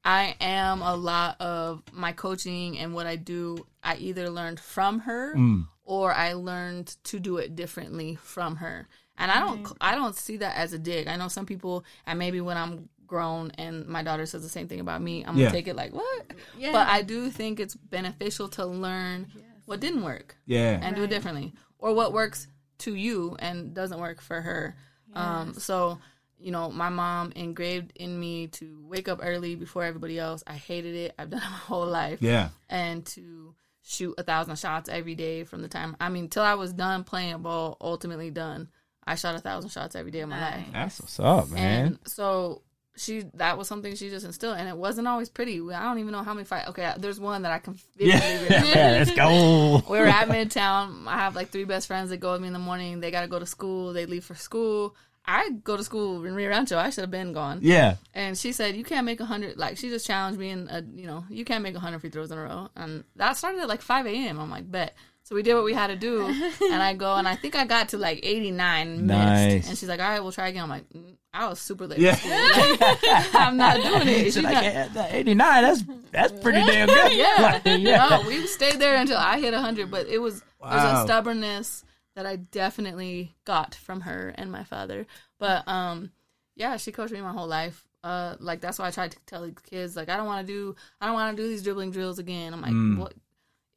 I am a lot of my coaching and what I do. I either learned from her Mm. or I learned to do it differently from her. And I don't, I don't see that as a dig. I know some people, and maybe when I'm grown and my daughter says the same thing about me, I'm Yeah. gonna take it like what? Yeah. But I do think it's beneficial to learn what didn't work yeah. and do it differently or what works to you and doesn't work for her um so you know my mom engraved in me to wake up early before everybody else i hated it i've done it my whole life yeah. and to shoot a thousand shots every day from the time i mean till i was done playing ball ultimately done i shot a thousand shots every day of my life That's what's up, man. and so she that was something she just instilled and it wasn't always pretty i don't even know how many fight okay there's one that i can remember yeah, let's go. we were at Midtown. I have like three best friends that go with me in the morning. They got to go to school. They leave for school. I go to school in Rio Rancho. I should have been gone. Yeah, And she said, "You can't make a hundred. Like she just challenged me, and you know, you can't make a hundred free throws in a row." And that started at like five a.m. I'm like, bet. So we did what we had to do, and I go, and I think I got to like 89 Nice. missed. And she's like, "All right, we'll try again." I'm like, mm, "I was super late. Yeah. Like, I'm not doing it." She's She's like, not- "Yeah, 89, that's that's pretty damn good. yeah. Like, yeah. No, we stayed there until I hit 100, but it was there's Wow. a stubbornness that I definitely got from her and my father. But um yeah, she coached me my whole life. Uh like that's why I tried to tell the kids like I don't want to do I don't want to do these dribbling drills again. I'm like, "What?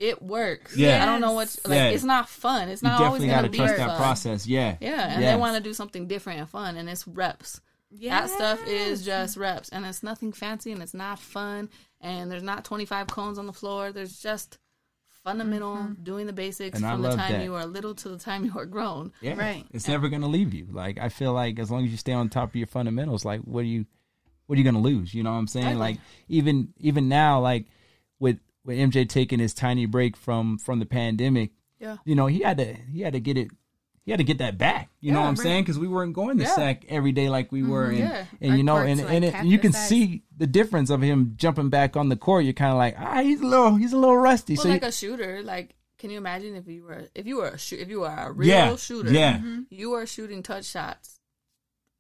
It works. Yeah. I don't know what like Yeah. it's not fun. It's You not always going got to to be trust that fun. process. Yeah. Yeah, and Yes. they want to do something different and fun and it's reps. Yeah. That stuff is just reps, and it's nothing fancy, and it's not fun, and there's not 25 cones on the floor. There's just fundamental mm-hmm. doing the basics And from the time that. you are little to the time you are grown. Yeah. Right. It's never gonna leave you. Like I feel like as long as you stay on top of your fundamentals, like what are you what are you gonna lose? You know what I'm saying? Exactly. Like even even now, like with with MJ taking his tiny break from from the pandemic, Yeah. you know, he had to he had to get it he had to get that back. You know what I'm right. saying? Because we weren't going to Yeah. Mm-hmm. SAC every day like we were, and Yeah. and Our you know, and like and it, half you can size. see the difference of him jumping back on the court. You're kind of like, ah, he's a little, he's a little rusty. Well, so like you- a shooter, like can you imagine if you were if you were a shoot if you were a real yeah, shooter, yeah, you are shooting touch shots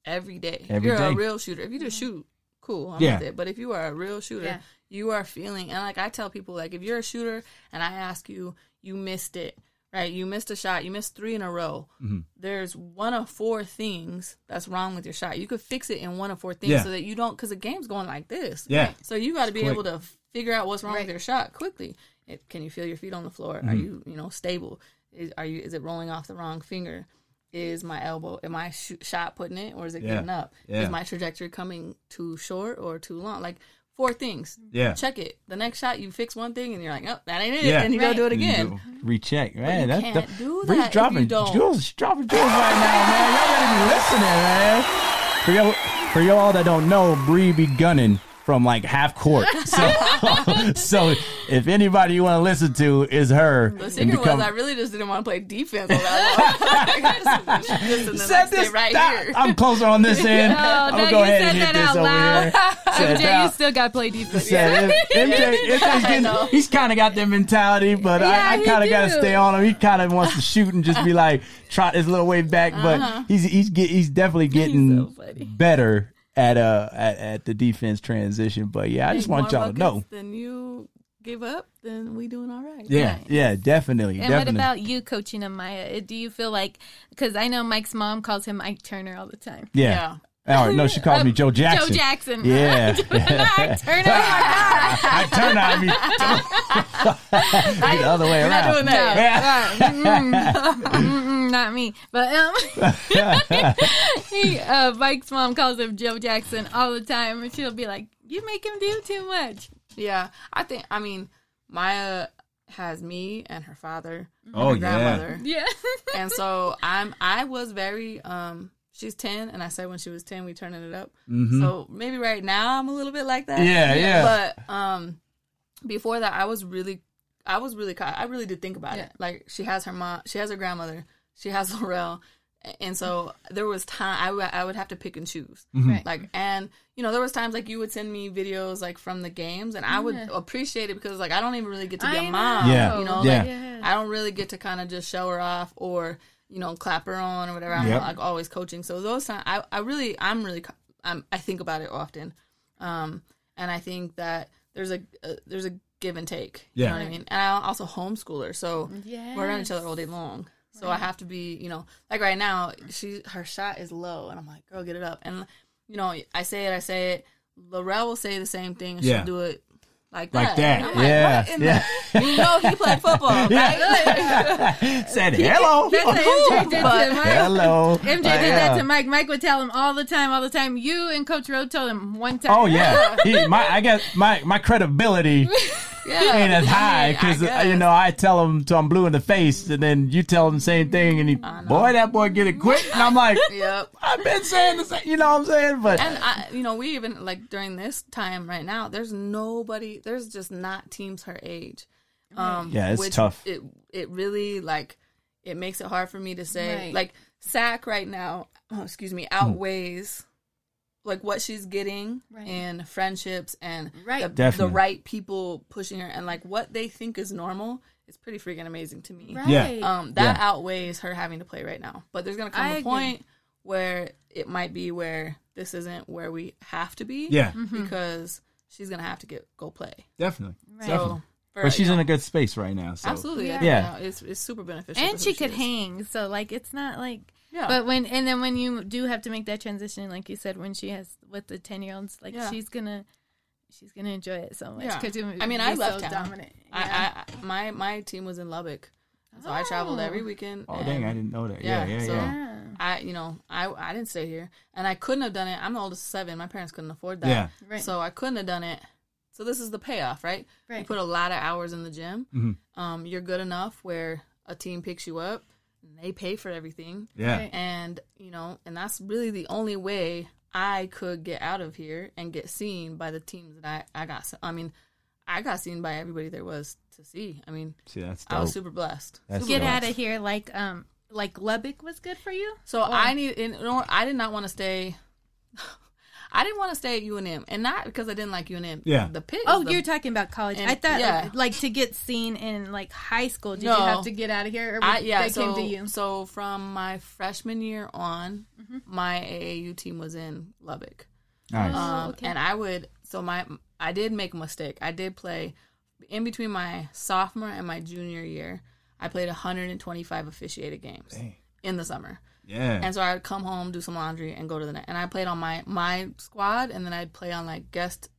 every day. Every You're day. a real shooter. If you just shoot, cool, I'm Yeah. with it. But if you are a real shooter, Yeah. You are feeling and like I tell people, like if you're a shooter and I ask you, you missed it, right? You missed a shot, you missed three in a row. Mm-hmm. There's one of four things that's wrong with your shot. You could fix it in one of four things Yeah. so that you don't because the game's going like this. Yeah. So you got to be quick. able to figure out what's wrong Right. with your shot quickly. It, can you feel your feet on the floor? Mm-hmm. Are you you know stable? Is, are you is it rolling off the wrong finger? Is my elbow am I sh- shot putting it or is it Yeah. getting up? Yeah. Is my trajectory coming too short or too long? Like four things. Yeah. Check it. The next shot you fix one thing and you're like, oh, that ain't it. Yeah. And you Right. go do it again. go Recheck, man. you That's can't the, do Bree's that if dropping you don't. jewels, dropping jewels right now, man. Y'all better be listening, man. For y'all, for y'all that don't know, Bree be gunning from like half court. So, so if anybody you want to listen to is her, The and secret become- was I really just didn't want to play defense all that long. just, just the Said next this, day right that- here. I'm closer on this end. Oh, I'm no, gonna you go ahead said and hit that this out over loud. here. Said MJ, that- you still got to play defense. said if- MJ, MJ's getting, he's kind of got that mentality, but Yeah, I, I kind of got to stay on him. He kind of wants to shoot and just be like trot his little way back, but he's he's get, he's definitely getting Uh-huh. so better at uh at, at the defense transition. But yeah, I just want y'all to know. Then you give up, then we doing all right. Yeah, yeah, definitely, And definitely. what about you coaching him, Maya? Do you feel like, because I know Mike's mom calls him Mike Turner all the time. yeah. Oh no, she called me Joe Jackson. Joe Jackson. Yeah. Mike Turner. Oh my God. I turned on me the other way We're around. not doing that. Yeah. Mm, mm, not me. But um, he, uh, Mike's mom calls him Joe Jackson all the time, and she'll be like, "You make him do too much." Yeah, I think. I mean, Maya has me and her father, and Oh, her yeah. grandmother, Yeah. and so I'm. I was very. um She's ten, and I said when she was ten, we turning it up. So maybe right now I'm a little bit like that. Mm-hmm. Yeah, yeah. But um, before that, I was really, I was really, I really did think about Yeah. it. Like she has her mom, she has her grandmother, she has Laurel, and so there was time I would I would have to pick and choose. Right. Like and you know there was times like you would send me videos like from the games and I would Yeah. appreciate it because like I don't even really get to be I a mom. Yeah. You know, Yeah. like Yeah. I don't really get to kind of just show her off or you know clap her on or whatever. I'm Yep. like always coaching. So those times I I really I'm really I'm, I think about it often. Um, and I think that there's a, uh there's a give and take. You Yeah. know what I mean? And I'm also homeschooler, so Yes. we're around each other all day long. So I have to be, you know, like right now, she her shot is low, and I'm like, girl, get it up. And you know, I say it, I say it. Laurel will say the same thing, and Yeah. she'll do it like Like that. that. I'm like, Yeah. what Yeah. the- you know, he played football, right? Said hello. That's what MJ did to Mike. Hello. MJ did that to Mike. Mike would tell him all the time, all the time. You and Coach Road told him one time. Oh yeah, he, my I guess my my credibility yeah, ain't as high mean, I because you know I tell him till I'm blue in the face, and then you tell him the same thing, and he boy that boy get it quick, and I'm like Yep. I've been saying the same, you know what I'm saying, but And I, you know, we even like during this time right now, there's nobody, there's just not teams her age. Um, Yeah, it's which tough. It it really like it makes it hard for me to say Right. like sack right now. Oh, excuse me, Hmm. outweighs like what she's getting Right. in friendships and Right. the, the right people pushing her and like what they think is normal. It's pretty freaking amazing to me. Right. Yeah. Um, that Yeah. outweighs her having to play right now. But there's gonna come I a agree. point where it might be where this isn't where we have to be. yeah, Because she's gonna have to get go play. definitely, Right. definitely. For, But she's you in a good space right now. So absolutely Yeah. Yeah. yeah. It's it's super beneficial. and for she could is. hang. So like, it's not like. Yeah. But when and then when you do have to make that transition, like you said, when she has with the ten year olds, like Yeah. she's gonna. She's gonna enjoy it so much Yeah. because I mean, I left so town. dominant. Yeah. I, I my my team was in Lubbock, so I traveled Oh. every weekend. Oh dang, I didn't know that. Yeah, Yeah, yeah, so- yeah. Yeah. I you know I I didn't stay here, and I couldn't have done it. I'm the oldest of seven. My parents couldn't afford that. Yeah. Right. So I couldn't have done it. So this is the payoff, right? right. You put a lot of hours in the gym. Mhm. Um, you're good enough where a team picks you up, and they pay for everything, Yeah. Right. and you know, and that's really the only way I could get out of here and get seen by the teams that I I got. I mean, I got seen by everybody there was to see. I mean, See, that's I was super blessed. That's Get dope. out of here, like um, like Lubbock was good for you? So I need in order, I did not want to stay. I didn't want to stay at UNM, and not because I didn't like UNM. Yeah. the pit. Oh, the- you're talking about college. And- I thought yeah. like to get seen in like high school. Did No. you have to get out of here, or I, yeah, they so, came to you? So from my freshman year on, Mm-hmm. my AAU team was in Lubbock. Nice. Oh, Um, okay. and I would so my I did make a mistake. I did play in between my sophomore and my junior year. I played 125 officiated games in the summer. Yeah. And so I would come home, do some laundry, and go to the net. And I played on my my squad, and then I'd play on like guest,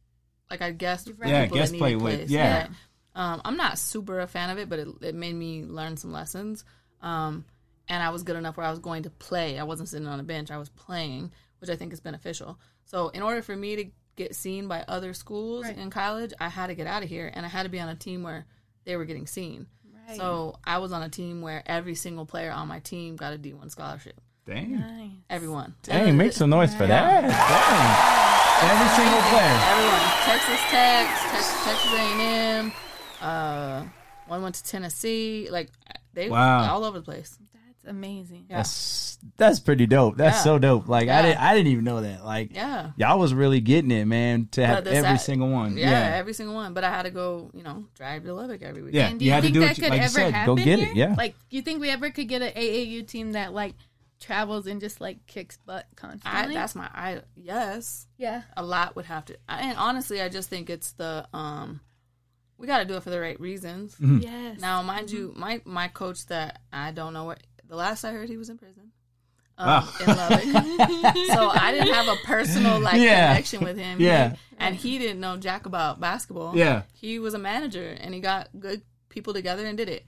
like I guest, Yeah, people guest that play needed with- plays. yeah. Um, I'm not super a fan of it, but it, it made me learn some lessons. Um, and I was good enough where I was going to play. I wasn't sitting on a bench. I was playing, which I think is beneficial. So in order for me to get seen by other schools Right. in college, I had to get out of here, and I had to be on a team where they were getting seen. Right. So I was on a team where every single player on my team got a D1 scholarship. Dang. Nice. Everyone. Dang, make some noise for that. Dang. Every single player. Everyone. Texas Tech, Texas, Texas A&M. Uh, one went to Tennessee. Like they Wow. all over the place. That's amazing. Yeah. That's that's pretty dope. That's Yeah. so dope. Like I didn't I didn't even know that. Like Yeah. y'all was really getting it, man, to have But the every sad- single one. Yeah, Yeah. every single one. But I had to go, you know, drive to Lubbock every week. Yeah. And do You you, had to think do that you- could like ever said, happen go get here? it, yeah. Like, you think we ever could get an AAU team that like travels and just like kicks butt I, constantly? that's my I yes. yeah. A lot would have to and honestly I just think it's the um we gotta do it for the right reasons. Yes. Now, mind you, my my coach that I don't know what the last I heard he was in prison. Um, Wow. in Lubbock. so I didn't have a personal like Yeah. connection with him. Yeah. He- and he didn't know jack about basketball. Yeah. He was a manager and he got good people together and did it.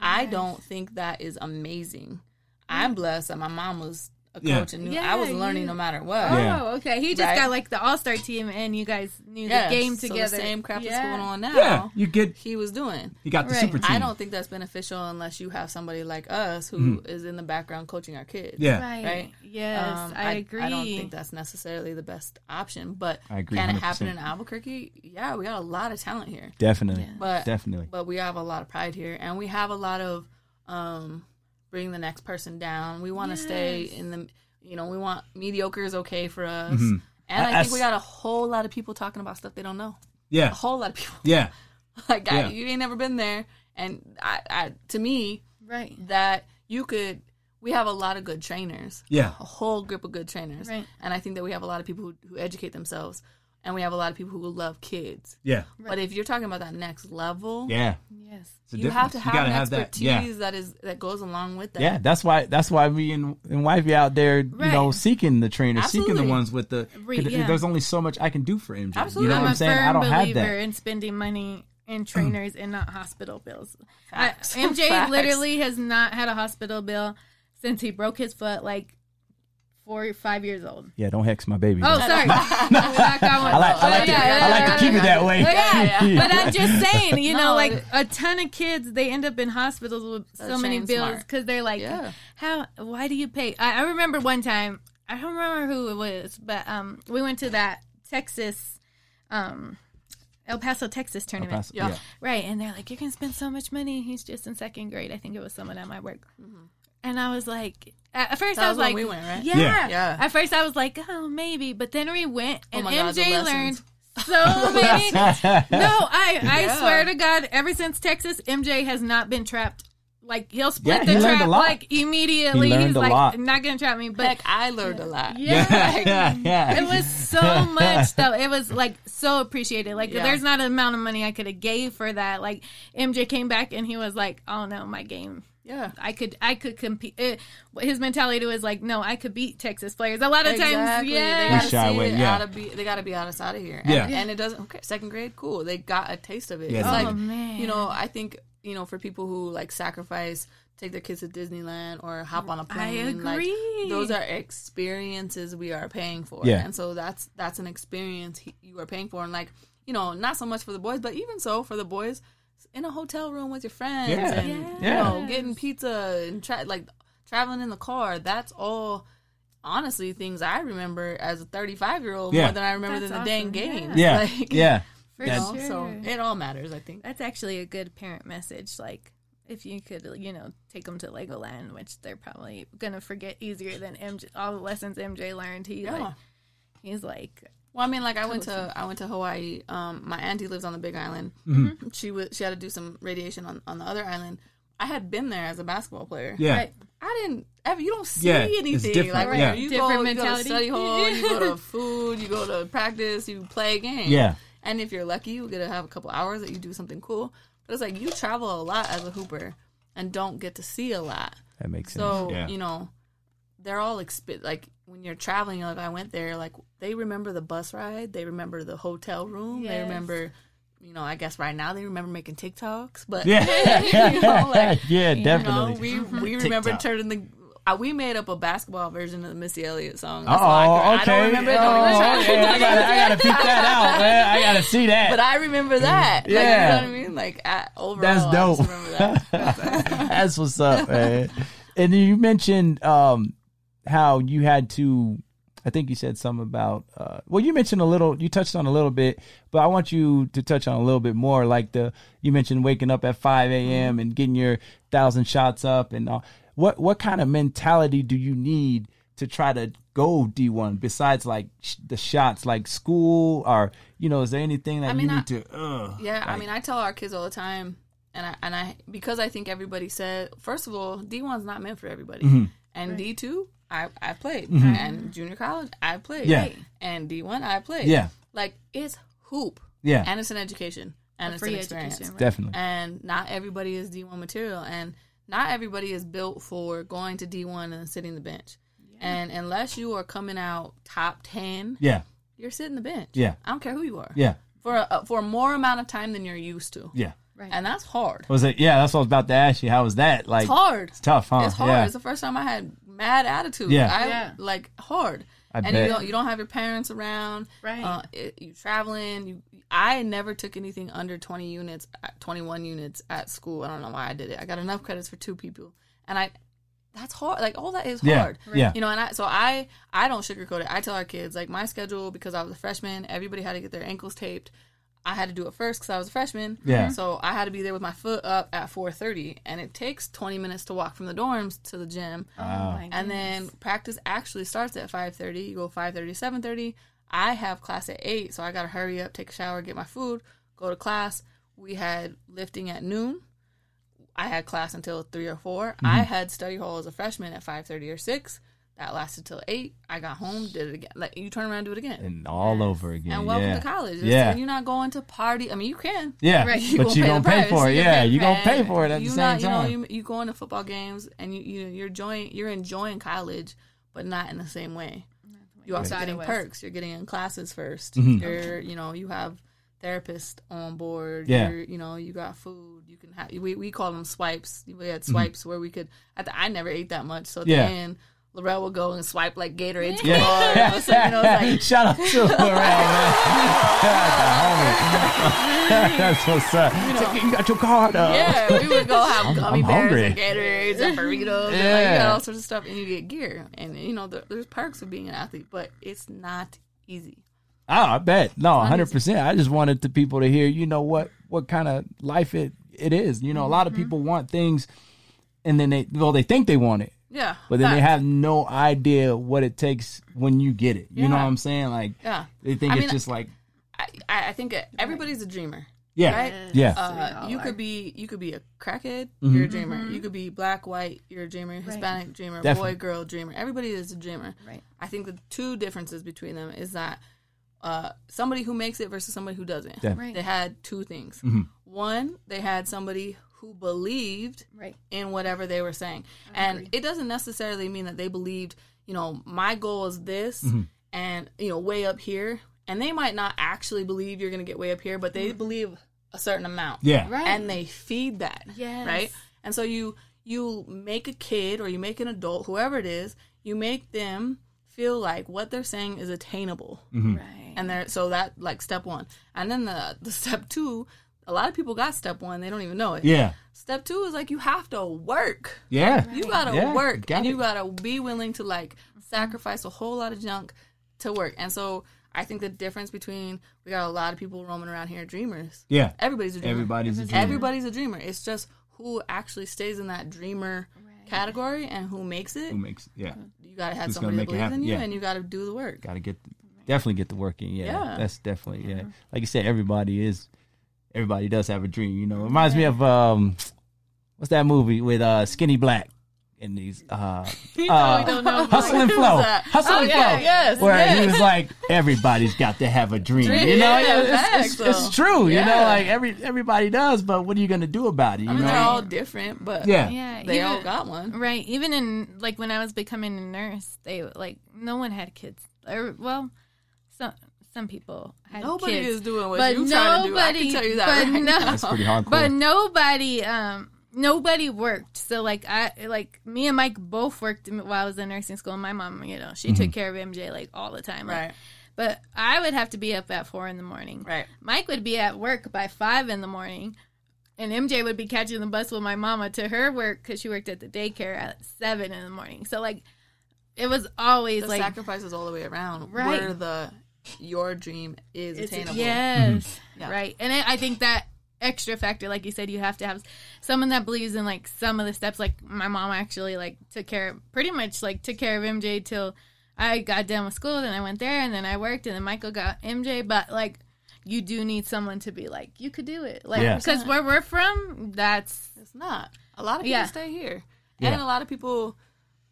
I don't think that is amazing. I'm blessed that my mom was a Yeah. coach and knew Yeah, I was learning you- no matter what. Oh, okay. He just Right. got like the all star team, and you guys knew Yes. the game So together. the same crap yeah. that's going on now. Yeah. You get He was doing. you got the Right. super team. I don't think that's beneficial unless you have somebody like us who is in the background coaching our kids. Yeah. Right. Right? Yes, Um, I agree. I don't think that's necessarily the best option, but I agree can it happen in Albuquerque? Yeah, we got a lot of talent here, Definitely. but Definitely. but we have a lot of pride here, and we have a lot of um, bring the next person down. We want to stay in the, you know, we want mediocre is okay for us, Mm-hmm. and I, I- I think we got a whole lot of people talking about stuff they don't know. Yeah. A whole lot of people. Yeah. like Yeah. I, you ain't never been there, and I, I to me right. that you could we have a lot of good trainers Yeah. a whole group of good trainers Right. and i think that we have a lot of people who, who educate themselves and we have a lot of people who love kids Yeah. but if you're talking about that next level Yeah. Yes. It's a you have to have gotta an have that. expertise Yeah. that is that goes along with that Yeah, that's why that's why me and, and wifey out there, you know, seeking the trainers, seeking the ones with the. Yeah. There's only so much I can do for MJ. Absolutely. You know I'm what a I'm saying? firm I don't have believer that. in spending money in mm. trainers and not hospital bills. I, MJ Facts. literally has not had a hospital bill since he broke his foot, like four or five years old. Yeah, don't hex my baby. Oh, though. sorry. Knock. I like, I like, to, Yeah, I like yeah, to keep it that way. Yeah, but I'm just saying, you know, No, like a ton of kids, they end up in hospitals with so many bills because they're like, Yeah. how? Why do you pay? I, I remember one time, I don't remember who it was, but um, we went to that Texas, um, El Paso, Texas tournament. Paso, Yeah. yeah. Right, and they're like, "You're gonna spend so much money." He's just in second grade. I think it was someone at my work, and I was like, at at first That I was was when like, we went, right? Yeah. Yeah. Yeah. At first I was like, "Oh, maybe," but then we went, oh and my God, MJ lessons. learned so many. no, I I Yeah. swear to God, ever since Texas, MJ has not been trapped. Like he'll split Yeah, the he learned trap like immediately. He learned He's a like, lot. not gonna trap me, but heck i learned a lot yeah. yeah, yeah. It was so much though. It was like so appreciated. Like Yeah. there's not an amount of money I could have gave for that. Like MJ came back and he was like, "Oh no, my game. Yeah I could I could compete." It, his mentality was like, "No, I could beat Texas players." A lot of times, Exactly. They yeah. gotta shy see away, it yeah. out of be they gotta be out of out of here. Yeah. And, and it doesn't okay, second grade, cool. They got a taste of it. Yeah, it's they like. Oh, man. you know, I think, you know, for people who like sacrifice, take their kids to Disneyland or hop on a plane. like, agree. those are experiences we are paying for. Yeah. And so that's that's an experience he, you are paying for and like, you know, not so much for the boys, but even so for the boys in a hotel room with your friends Yeah. and Yeah. you know, getting pizza and tra- like traveling in the car. That's all honestly things I remember as a 35 year old more than I remember That's than the dang awesome, games. Yeah, Like, yeah. for you know, sure. so it all matters, I think. That's actually a good parent message. Like if you could, you know, take them to Legoland, which they're probably gonna forget easier than MJ. All the lessons MJ learned, he Yeah. like, he's like, Well, I mean, like I went to I went to Hawaii. Um, my auntie lives on the Big Island. Mm-hmm. She was she had to do some radiation on, on the other island. I had been there as a basketball player. Yeah. right, I didn't ever. You don't see Yeah, it's anything. different, Like yeah. you Different go, you go to study hall, you go to food, you go to practice, you play a game. Yeah. And if you're lucky, you get to have a couple hours that you do something cool. But it's like you travel a lot as a hooper and don't get to see a lot. That makes sense. So yeah. you know, they're all exp- like when you're traveling. Like I went there, like they remember the bus ride, they remember the hotel room, they remember. You know, I guess right now they remember making TikToks, but yeah. you know, like, yeah, you definitely. know, we we remember TikTok. turning the. Uh, we made up a basketball version of the Missy Elliott song. Oh, That's all okay. I don't remember. Oh, Don't okay. I gotta, I gotta peek that out, man. I gotta see that. But I remember that. Like, Yeah. you know what I mean? Like at, overall, That's I dope. just remember that. That's what's up, man. And you mentioned um, how you had to. I think you said something about. Uh, well, you mentioned a little. You touched on a little bit, but I want you to touch on a little bit more. Like the you mentioned waking up at five a.m. and getting your thousand shots up, and all. what what kind of mentality do you need to try to go D one besides like sh- the shots, like school, or you know, is there anything that I mean, you I- need to? Uh, Yeah, I mean, I tell our kids all the time, and I and I because I think everybody said first of all, D one's not meant for everybody, Mm-hmm. and D two I I played, mm-hmm. and junior college I played, Yeah. and D one I played, Yeah. like it's hoop, Yeah. and it's an education, and it's free an experience, education. right? definitely. and not everybody is D one material, and not everybody is built for going to D one and sitting the bench, and unless you are coming out top ten, Yeah. you're sitting the bench, Yeah. I don't care who you are, Yeah. for a, for more amount of time than you're used to. Yeah. Right. And that's hard. Was it? Yeah, that's what I was about to ask you. How was that? Like, It's hard. It's tough, huh? It's hard. Yeah. It's the first time I had mad attitude. Yeah. I, Yeah. like hard. I and bet. you don't you don't have your parents around. Right. Uh, it, you traveling. You. I never took anything under twenty units, twenty one units at school. I don't know why I did it. I got enough credits for two people, and I. That's hard. Like all that is Yeah. hard. Yeah. You know, and I so I I don't sugarcoat it. I tell our kids like my schedule because I was a freshman. Everybody had to get their ankles taped. I had to do it first because I was a freshman. Yeah. So I had to be there with my foot up at 4:30, and it takes 20 minutes to walk from the dorms to the gym, Oh my and then practice actually starts at 5:30. You go 5:30 7:30. I have class at eight, so I got to hurry up, take a shower, get my food, go to class. We had lifting at noon. I had class until three or 4 Mm-hmm. I had study hall as a freshman at 5:30 or six. That lasted till eight. I got home, did it again. Like you turn around, and do it again. and all over again. And welcome yeah. to college. It's- Yeah. You're not going to party. I mean, you can. Yeah. Right. You But gonna you pay gonna the pay for it. Yeah, You're Yeah. gonna You gonna pay. pay for it at the same not, time. You know, you, you going to football games and you you you're enjoying you're enjoying college, but not in the same way. You also Right. getting perks. You're getting in classes 1st Mm-hmm. You're you know you have therapists on board. Yeah. You're, you know you got food. You can have we we call them swipes. We had Mm-hmm. swipes where we could. At the, I never ate that much, so Yeah. then. Laurel would go and swipe like Gatorade Yeah. yeah. so, you know, like, Shout out to Laurel, man. the. That's what's up. It's like, you got your card up. Yeah, we would go have gummy I'm bears hungry. and Gatorades and burritos. And like, you got all sorts of stuff, and you get gear. And you know, there- there's perks of being an athlete, but it's not easy. Oh, I bet. No, hundred percent. I just wanted the people to hear, you know, what what kind of life it it is. You know, a lot Mm-hmm. of people want things and then they well, they think they want it. Yeah, But then they have no idea what it takes when you get it. You know what I'm saying? Like Yeah, they think I it's mean, just like I, I I think everybody's a dreamer. Yeah. Right? Yeah. Uh, you could be you could be a crackhead, Mm-hmm. you're a dreamer. You could be black, white, you're a dreamer. Hispanic dreamer, Definitely. boy, girl, dreamer. Everybody is a dreamer. Right. I think the two differences between them is that uh, somebody who makes it versus somebody who doesn't. Definitely. Right. They had two things. Mm-hmm. One, they had somebody who believed Right. in whatever they were saying. And it doesn't necessarily mean that they believed, you know, my goal is this Mm-hmm. and, you know, way up here. And they might not actually believe you're going to get way up here, but they believe a certain amount. Yeah. Mm-hmm. Right. And they feed that. Yes. Right? And so you you make a kid or you make an adult, whoever it is, you make them feel like what they're saying is attainable Right. and they're so that like step one and then the the step two a lot of people got step one they don't even know it Yeah. step two is like you have to work Yeah. you gotta Yeah, work got and it. you gotta be willing to like sacrifice a whole lot of junk to work and so i think the difference between we got a lot of people roaming around here dreamers Yeah. everybody's a dreamer Everybody's a dreamer. everybody's a dreamer it's just who actually stays in that dreamer category and who makes it. Who makes yeah? You got to have Who's somebody that make it believes happen? in you, Yeah. and you got to do the work. Got to get definitely get the work in. Yeah, Yeah. that's definitely yeah. Uh-huh. Like you said, everybody is everybody does have a dream. You know, it reminds me of um, what's that movie with uh Skinny Black in these uh, uh know. Hustle and Flow, that? Hustle Oh, and yeah, Flow, yes, where yes. he was like, everybody's got to have a dream. Dream, you know, yeah, it's, facts, it's, it's though. true. You know, like every everybody does, but what are you gonna do about it? You I mean, know, they're all different, but yeah, Yeah, they all got one. Right. Even in like when I was becoming a nurse, they like no one had kids. Or well, some some people had Nobody kids. is doing what but you trying to do. I nobody- can tell you that but right no- now. that's pretty hardcore. but nobody um nobody worked so like i like me and mike both worked while i was in nursing school my mom you know she took care of mj like all the time like, Right. but i would have to be up at four in the morning Right. mike would be at work by five in the morning and mj would be catching the bus with my mama to her work because she worked at the daycare at seven in the morning so like it was always The like sacrifices all the way around. Right. Where the your dream is It's- attainable. Yes, mm-hmm. Yeah. right. And I I think that extra factor, like you said, you have to have someone that believes in like some of the steps. Like my mom actually like took care, pretty much like took care of MJ till I got done with school. Then I went there, and then I worked, and then Michael got MJ. But like, you do need someone to be like, you could do it, like Yeah. because where we're from, that's It's not. A lot of people Yeah. stay here. Yeah. And a lot of people,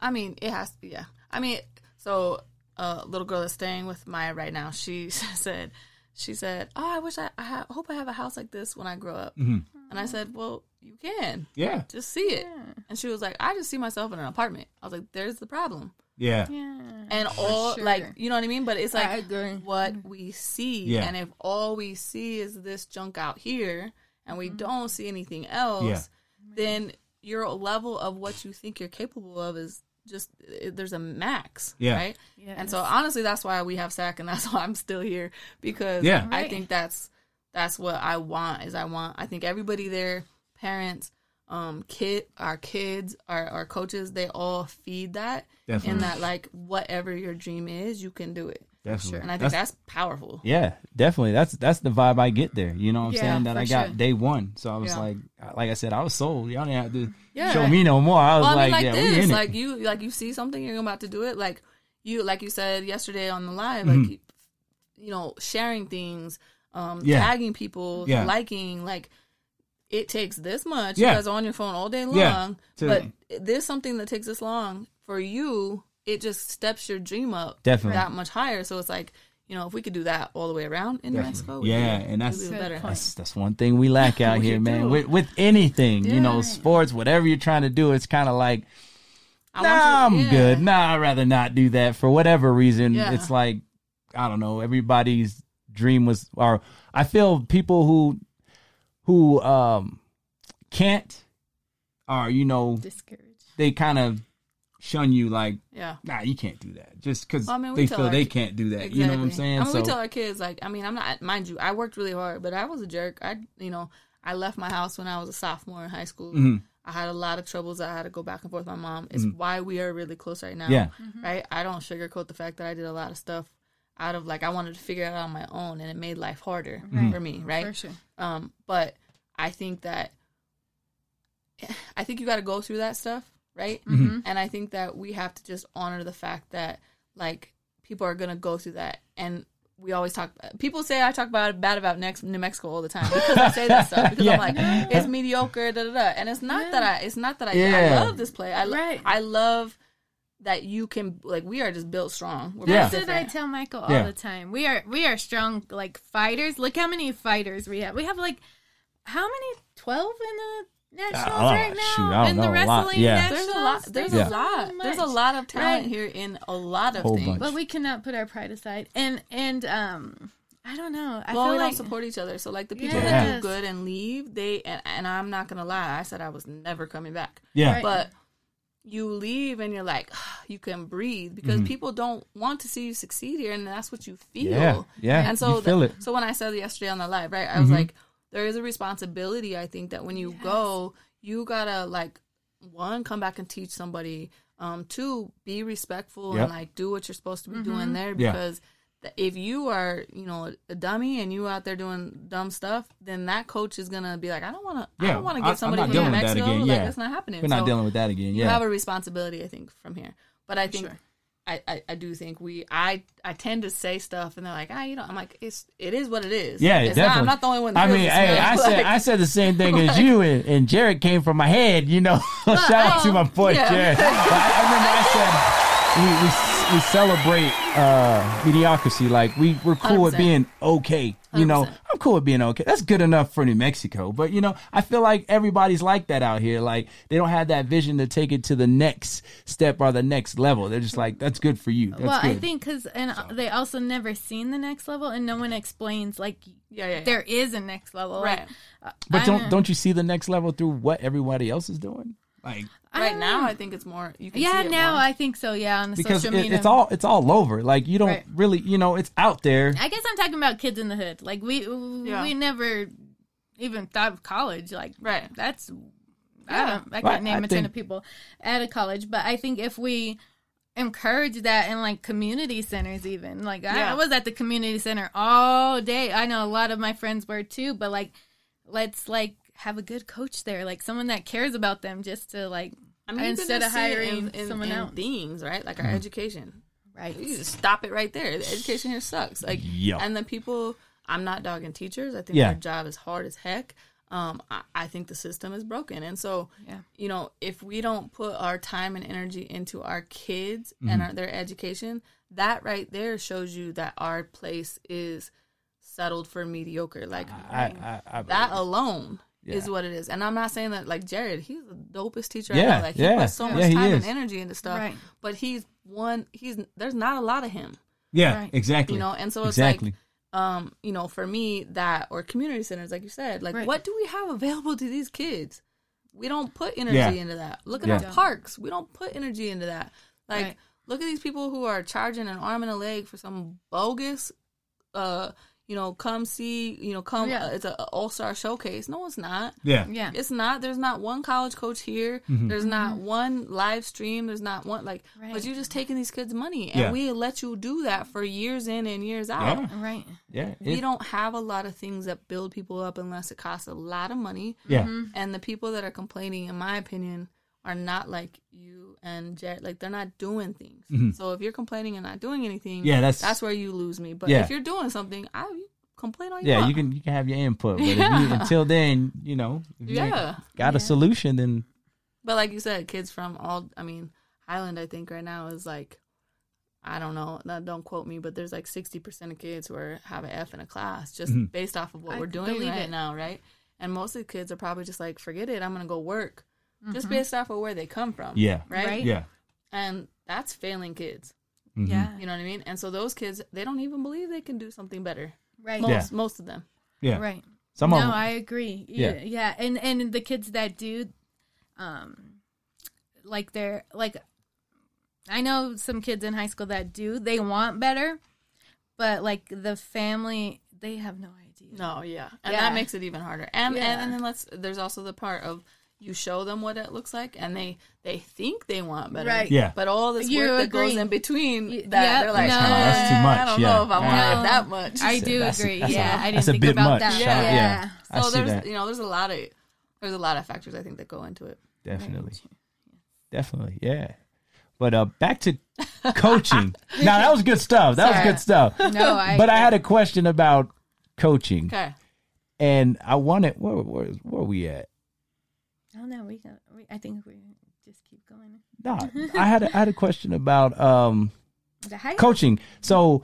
I mean, it has to, be, yeah. I mean, so a little girl that's staying with Maya right now, she said, she said, oh, I wish I, I ha- hope I have a house like this when I grow up. Mm-hmm. And I said, well, you can. yeah, Just see it. And she was like, I just see myself in an apartment. I was like, there's the problem. yeah, yeah, And all, sure. like, you know what I mean? But it's like I agree. what we see. Yeah. And if all we see is this junk out here and we don't see anything else, Yeah. then your level of what you think you're capable of is just it- there's a max, Yeah. right? Yes. And so honestly, that's why we have SAC, and that's why I'm still here because Yeah. I Right. think that's that's what I want. Is I want I think everybody there, parents, um, kid, our kids, our our coaches, they all feed that Definitely. in that like whatever your dream is, you can do it. Definitely. And I think that's, powerful. Yeah, definitely. That's that's the vibe I get there. You know what I'm Yeah, saying? That I got sure. day one. So I was Yeah. like, like I said, I was sold. Y'all didn't have to Yeah. show me no more. I was Well, I like, mean, like yeah, we this, in like it. you, like you see something, you're about to do it. Like you, like you said yesterday on the live, Mm-hmm. like you, you know, sharing things, um, tagging people, liking, like it takes this much. Yeah. You guys on your phone all day long, Yeah. To- but there's something that takes this long for you. It just steps your dream up Definitely. that much higher. So it's like. You know, if we could do that all the way around in New Mexico, we'd Yeah, be- and that's- we'd be better. That's that's one thing we lack out We here, man. do. With with anything, you know, Yeah. sports, whatever you're trying to do, it's kind of like, I nah, want I'm yeah. good. Nah, I'd rather not do that for whatever reason. Yeah. It's like, I don't know. Everybody's dream was, or I feel people who who um can't, or you know, discouraged. they kind of shun you like Yeah. nah, you can't do that. Just because Well, I mean, they feel they ki- can't do that. You know what I'm Exactly. saying? I mean, so we tell our kids like, I mean, I'm not, mind you, I worked really hard, but I was a jerk. I, you know, I left my house when I was a sophomore in high school. Mm-hmm. I had a lot of troubles. I had to go back and forth with my mom. It's why we are really close right now. Yeah. Right. I don't sugarcoat the fact that I did a lot of stuff out of like I wanted to figure it out on my own, and it made life harder for me. Right. For sure. Um, but I think that I think you got to go through that stuff, right? Mm-hmm. And I think that we have to just honor the fact that like people are gonna go through that, and we always talk. People say I talk about bad about next New Mexico all the time because I say that stuff because Yeah. I'm like it's mediocre, da da da. And it's not that I, it's not that I, Yeah. I love this play. I lo- Right. I love that you can like we are just built strong. We're Yeah. That's what I tell Michael all Yeah. the time. We are we are strong like fighters. Look how many fighters we have. We have like how many? Twelve in the nationals Oh, right now. shoot, I don't in the know, a lot. wrestling Yeah. There's a lot. There's Yeah. a lot. so There's a lot of talent Right. here in a lot of Whole things. bunch. But we cannot put our pride aside. And and um I don't know. I well, feel we like don't support each other. So like the people that do good and leave, they and, and I'm not gonna lie, I said I was never coming back. yeah, Right. But you leave and you're like, you can breathe because people don't want to see you succeed here, and that's what you feel. Mm-hmm. Yeah, yeah, And so you feel the- it. Mm-hmm. So when I said yesterday on the live, right, I was like, there is a responsibility. I think that when you go, you gotta like one come back and teach somebody. Um, two be respectful Yep. and like do what you're supposed to be doing there because that if you are, you know, a dummy and you out there doing dumb stuff, then that coach is gonna be like, I don't want to, I don't want to get somebody not from dealing with that Mexico. again, Like that's not happening. We're not So dealing with that again. Yeah. You have a responsibility, I think, from here. But I think. Sure. I, I, I do think we I I tend to say stuff and they're like ah you know I'm like it's it is what it is Yeah, it's definitely. Not, I'm not the only one. That I mean, hey. I said I said the same thing as you, and, and Jared came from my head. You know, shout out to my boy Yeah. Jared. I, I remember I said we we, we celebrate uh, mediocrity. Like we we're cool with 100%. being okay. You know, I'm cool with being okay. That's good enough for New Mexico. But you know, I feel like everybody's like that out here. Like they don't have that vision to take it to the next step or the next level. They're just like, that's good for you. That's well, good. I think because and they also never seen the next level, and no one explains like yeah, yeah, yeah. there is a next level. right Like, uh, but I'm- don't don't you see the next level through what everybody else is doing? Like right now don't- I think it's more you can Yeah, see it now more. I think so. Yeah, on the because social it, media, it's all it's all over. Like you don't Right. really, you know, it's out there. I guess I'm talking about kids in the hood. Like we Yeah. we never even thought of college. Like Right. that's I don't I Well, can't name I a ton of people at a college, but I think if we encourage that in like community centers even like I, I was at the community center all day i know a lot of my friends were too but like let's like have a good coach there like someone that cares about them just to like I mean, instead of hiring in, in, someone in else. things right? Like Mm-hmm. our education. Right. You just stop it right there. The education here sucks. Like Yeah. and the people I'm not dogging teachers. I think Yeah. their job is hard as heck. Um I, I think the system is broken. And so Yeah. you know if we don't put our time and energy into our kids Mm-hmm. and our, their education that right there shows you that our place is settled for mediocre. Like I, I, I that alone is what it is. And I'm not saying that like Jared, he's the dopest teacher Yeah, I know. Like he yeah. puts so Yeah, much he time and energy into stuff. Right. But he's one he's there's not a lot of him. yeah, Right. exactly. You know, and so it's exactly. like um, you know, for me that or community centers, like you said, like Right. what do we have available to these kids? We don't put energy Yeah. into that. Look at Yeah. our parks. We don't put energy into that. Like Right. look at these people who are charging an arm and a leg for some bogus uh you know, come see, you know, come. Yeah. Uh, it's a all star showcase. No, it's not. yeah, yeah It's not. There's not one college coach here. Mm-hmm. There's not one live stream. There's not one like. Right. But you're just taking these kids' money, and Yeah. we let you do that for years in and years out. Yeah. right yeah, We It- don't have a lot of things that build people up unless it costs a lot of money. yeah, Mm-hmm. And the people that are complaining, in my opinion, are not like you and Jared. Like they're not doing things. So if you're complaining and not doing anything, Mm-hmm. Yeah, that's- that's where you lose me. But Yeah. if you're doing something, I you complain all you yeah. want. You can you can have your input, but if you, Yeah. until then, you know, if you Yeah. got a solution, then But like you said, kids from all I mean, Highland I think right now is like I don't know, don't quote me, but there's like sixty percent of kids who are have an F in a class just Mm-hmm. based off of what I we're doing right it. now, right? And most of the kids are probably just like, forget it, I'm gonna go work. Mm-hmm. Just based off of where they come from. yeah, Right? Right. yeah, And that's failing kids. Mhm. yeah You know what I mean? And so those kids they don't even believe they can do something better. right Most Yeah. most of them. yeah. right Some no, of them, I agree. Yeah. Yeah, yeah, and and the kids that do, um, like they're like, I know some kids in high school that do. They want better, but like the family, they have no idea. No, yeah. And Yeah. that makes it even harder. And, Yeah. and and then let's there's also the part of you show them what it looks like and they they think they want better. Right. Yeah. But all this You work that goes in between Y- that yep, they're like, no. "Uh, that's too much, I don't yeah. know if I want No. it that much. I do That's- agree. that's yeah, I didn't think about much. that. Yeah. Yeah, Yeah. I so see there's that. you know, there's a lot of there's a lot of factors I think that go into it. definitely, definitely, yeah. But uh, back to coaching. now that was good stuff. That was good stuff. No, I. but I had a question about coaching, Okay. and I wanted where where where we at? I don't know. We, got, we I think we just keep going. No, I had a, I had a question about um The high coaching. So,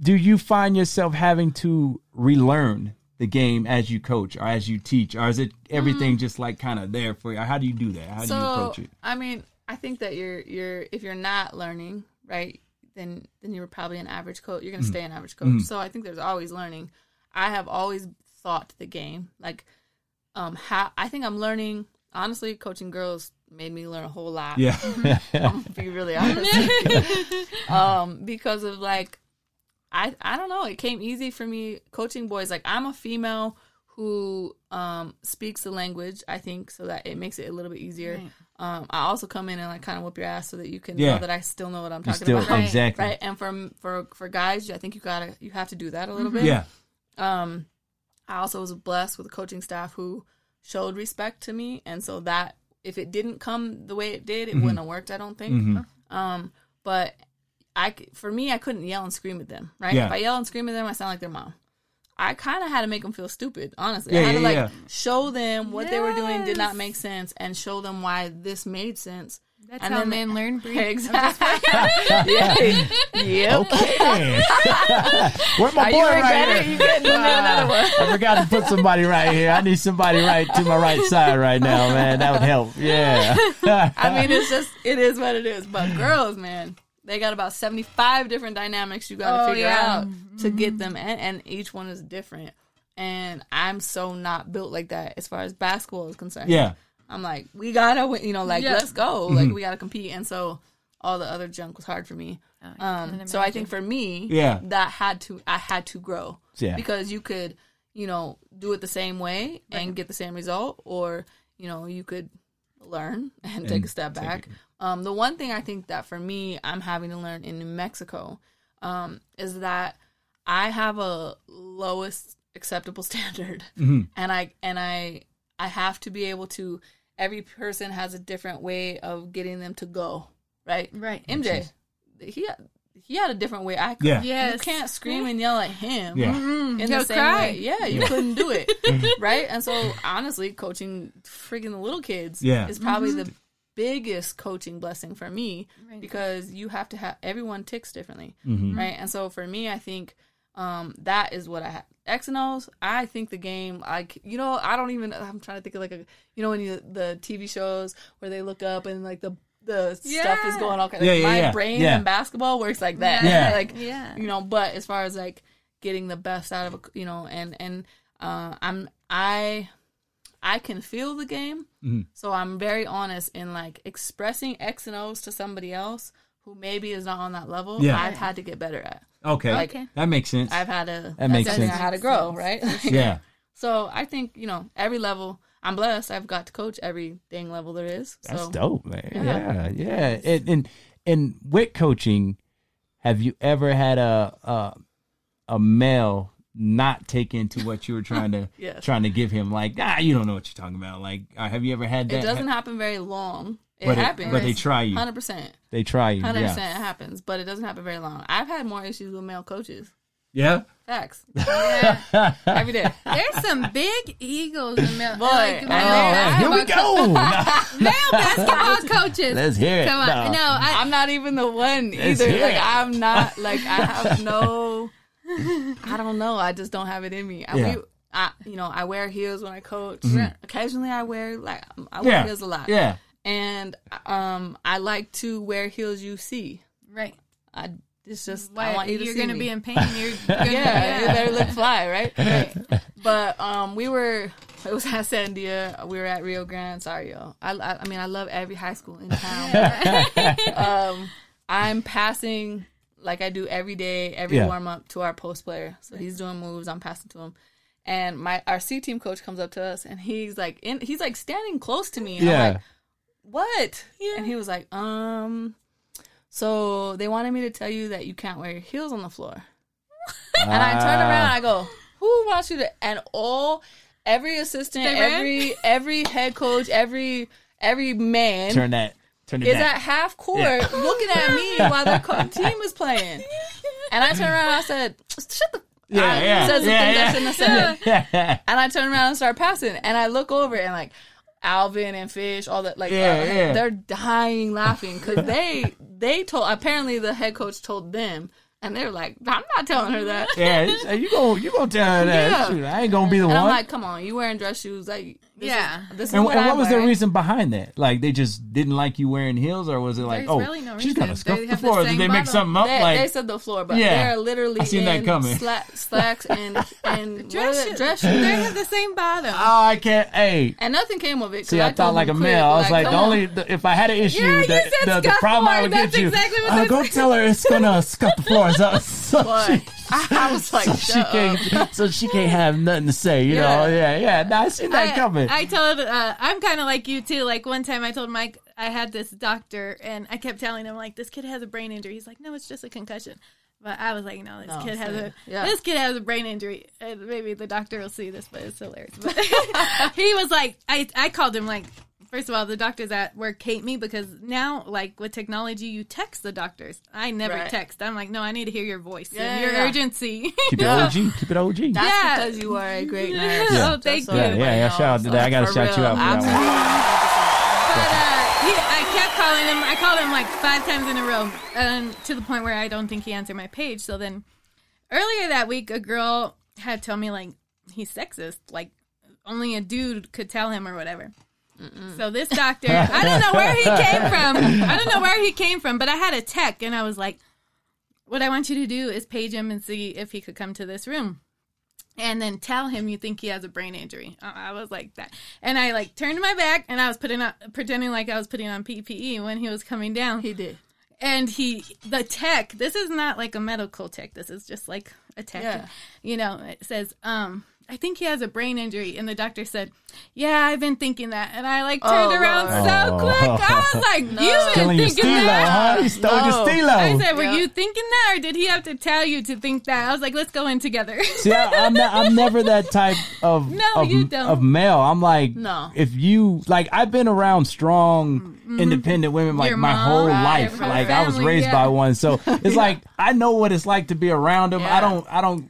do you find yourself having to relearn the game as you coach or as you teach, or is it everything just like kind of there for you? How do you do that? How do you so approach it? I mean, I think that you're you're if you're not learning, right, then then you're probably an average coach. You're gonna Mm-hmm. stay an average coach. So I think there's always learning. I have always thought the game. Like um how I think I'm learning honestly, coaching girls made me learn a whole lot. Yeah, to be really honest. um, because of like, I I don't know. It came easy for me coaching boys. Like I'm a female who um speaks the language. I think so that it makes it a little bit easier. Right. Um, I also come in and like kind of whoop your ass so that you can Yeah. know that I still know what I'm talking still about. Right. exactly. Right. And for for for guys, I think you gotta you have to do that a little bit. Yeah. Um, I also was blessed with a coaching staff who showed respect to me, and so that if it didn't come the way it did, it wouldn't have worked. I don't think. Mm-hmm. Um, but I for me, I couldn't yell and scream at them. Right? Yeah. If I yell and scream at them, I sound like their mom. I kind of had to make them feel stupid. Honestly, Yeah, I had yeah, to like yeah. show them what they were doing did not make sense, and show them why this made sense. That's And how then- men learn. Bree. Exactly. yeah. Yep. Okay. Where my Are boy you right here? it? You getting another one? I forgot to put somebody right here. I need somebody right to my right side right now, oh. man. That would help. Yeah. I mean, it's just it is what it is. But girls, man, they got about seventy five different dynamics you got to Oh, figure yeah. out mm-hmm. to get them, and, and each one is different. And I'm so not built like that as far as basketball is concerned. yeah. I'm like, we gotta, win, you know, like Yeah. let's go, Mm-hmm. like we gotta compete. And so all the other junk was hard for me. Um, so I think for me, Yeah. that had to, I had to grow, Yeah. because you could, you know, do it the same way and get the same result, or you know, you could learn and, take a step back. Um, the one thing I think that for me, I'm having to learn in New Mexico, um, is that I have a lowest acceptable standard, and I and I I have to be able to. Every person has a different way of getting them to go, right? Right. MJ, he had, he had a different way. I could. Yeah. You can't scream and yell at him Yeah. Mm, in he'll the same cry. way. Yeah, you couldn't do it, right? And so, honestly, coaching freaking the little kids Yeah. is probably the biggest coaching blessing for me Right. because you have to have everyone ticks differently, Mm-hmm. right? And so, for me, I think um, that is what I have. X and O's. I think the game, like you know, I don't even. I'm trying to think of like a, you know, when you the TV shows where they look up and like the the stuff is Yeah. going on. Yeah, yeah, My yeah. brain Yeah. in basketball works like that. Yeah. like Yeah. you know but as far as like getting the best out of a you know and and uh i'm i i can feel the game Mm-hmm. so i'm very honest in like expressing x and o's to somebody else who maybe is not on that level Yeah. i've had to get better at Okay. Like- that makes sense. i've had to That makes sense. i had to grow right yeah. so i think you know every level i'm blessed i've got to coach every dang level there is That's dope, man. Yeah. Yeah, yeah. And, and and with coaching, have you ever had a a, a male not take into what you were trying to Yes. trying to give him? Like, ah, you don't know what you're talking about. Like, uh, have you ever had that? it doesn't happen very long it but happens but they try you. 100% They try you. 100% Yeah. it happens but it doesn't happen very long i've had more issues with male coaches Yeah. Facts. Yeah. Every day. There's some big egos in male, Boy, like, I male, know. Oh, here we go. male basketball coaches. Let's hear it. Come on. No. No, I, I'm not even the one Let's either. hear Like it. I'm not like I have no I don't know. I just don't have it in me. I, Yeah. we, I you know, I wear heels when I coach. Mm-hmm. Occasionally I wear like I wear yeah. heels a lot. Yeah. And um I like to wear heels you see. right. I it's just Why, I want you to see. you're see gonna me. be in pain. You're, you're gonna, yeah, you better look fly, right? But um, we were it was at Sandia. We were at Rio Grande. Sorry, y'all. I, I I mean I love every high school in town. um, I'm passing like I do every day, every Yeah. warm up to our post player. So he's doing moves. I'm passing to him. And my our C team coach comes up to us and he's like in he's like standing close to me. And Yeah. I'm like, what? And he was like, um, so they wanted me to tell you that you can't wear your heels on the floor. And I turn Ah. around, I go, "Who wants you to?" And all, every assistant, every every head coach, every every man Turn that. Turn it is down. at half court Yeah. looking at me while their co- team is playing. And I turned around, and I said, "Shut the." Yeah, I yeah, something yeah, yeah. shouldn't have said. yeah. And I turn around and start passing, and I look over and like. Alvin and Fish, all that, like Yeah, uh, yeah. they're dying laughing because they they told apparently the head coach told them, and they were like, "I'm not telling her that." Yeah, you go, you gonna tell her that? Yeah. Shoot, I ain't gonna be the And one. I'm like, come on, you wearing dress shoes? Like, this Yeah. Is, this is and, what, and what was the wearing. reason behind that? Like they just didn't like you wearing heels, or was it like, There's oh, really no she's gonna scuff They the have the floor? Did they make bottom. something up? They, like, they said the floor, but Yeah. they're literally I seen that coming. sla- slacks and and Dress shoes. it? dress They have the same bottom. oh, I can't. Hey, And nothing came of it. see, I, told thought like a them quick, male. I was like, come the only the, if I had an issue, Yeah, you the, said the, the scuff problem I would get you. exactly uh, go tell her it's gonna scuff the floor. So, so But she, I, I was like, so she up. can't, so she can't have nothing to say. You know? Yeah. Yeah, yeah. No, I seen that I, coming. I told uh, I'm kind of like you too. Like one time, I told Mike I had this doctor, and I kept telling him like, "This kid has a brain injury." He's like, "No, it's just a concussion." But I was like, "No, this No, kid has a Yeah. this kid has a brain injury." And maybe the doctor will see this, but it's hilarious. But he was like, I I called him like. First of all, the doctors at work hate me because now, like with technology, you text the doctors. I never Right. text. I'm like, no, I need to hear your voice Yeah, and your yeah. urgency. Keep it OG. Keep it OG. That's Yeah. because you are a great nurse. Yeah. Just Oh, thank so you. Yeah, yeah, yeah, shout out to that. I gotta For shout you out for that one. But uh, he, I kept calling him. I called him like five times in a row, and to the point where I don't think he answered my page. So then, earlier that week, a girl had told me like he's sexist, like only a dude could tell him or whatever. So this doctor, I don't know where he came from. I don't know where he came from, but I had a tech, and I was like, "What I want you to do is page him and see if he could come to this room." and then tell him you think he has a brain injury. I I was like that, and I like turned my back and I was putting on pretending like I was putting on PPE when he was coming down. He did. and he, the tech. This is not like a medical tech. This is just like a tech. Yeah. You know, it says, um. I think he has a brain injury, and the doctor said, "Yeah, I've been thinking that." And I like turned Oh, around Lord. so Oh. quick. I was like, "You've been Stealing your thinking stilo, that." huh? He stole your No. stilo. I said, "Were Yeah. you thinking that, or did he have to tell you to think that?" I was like, "Let's go in together." See, I, I'm not, I'm never that type of No, of, you don't. of male. I'm like, No. if you like, I've been around strong, mm-hmm. independent women like Your my mom, whole right, life. your Like I was raised yeah. by one, so it's like I know what it's like to be around them. I don't, I don't.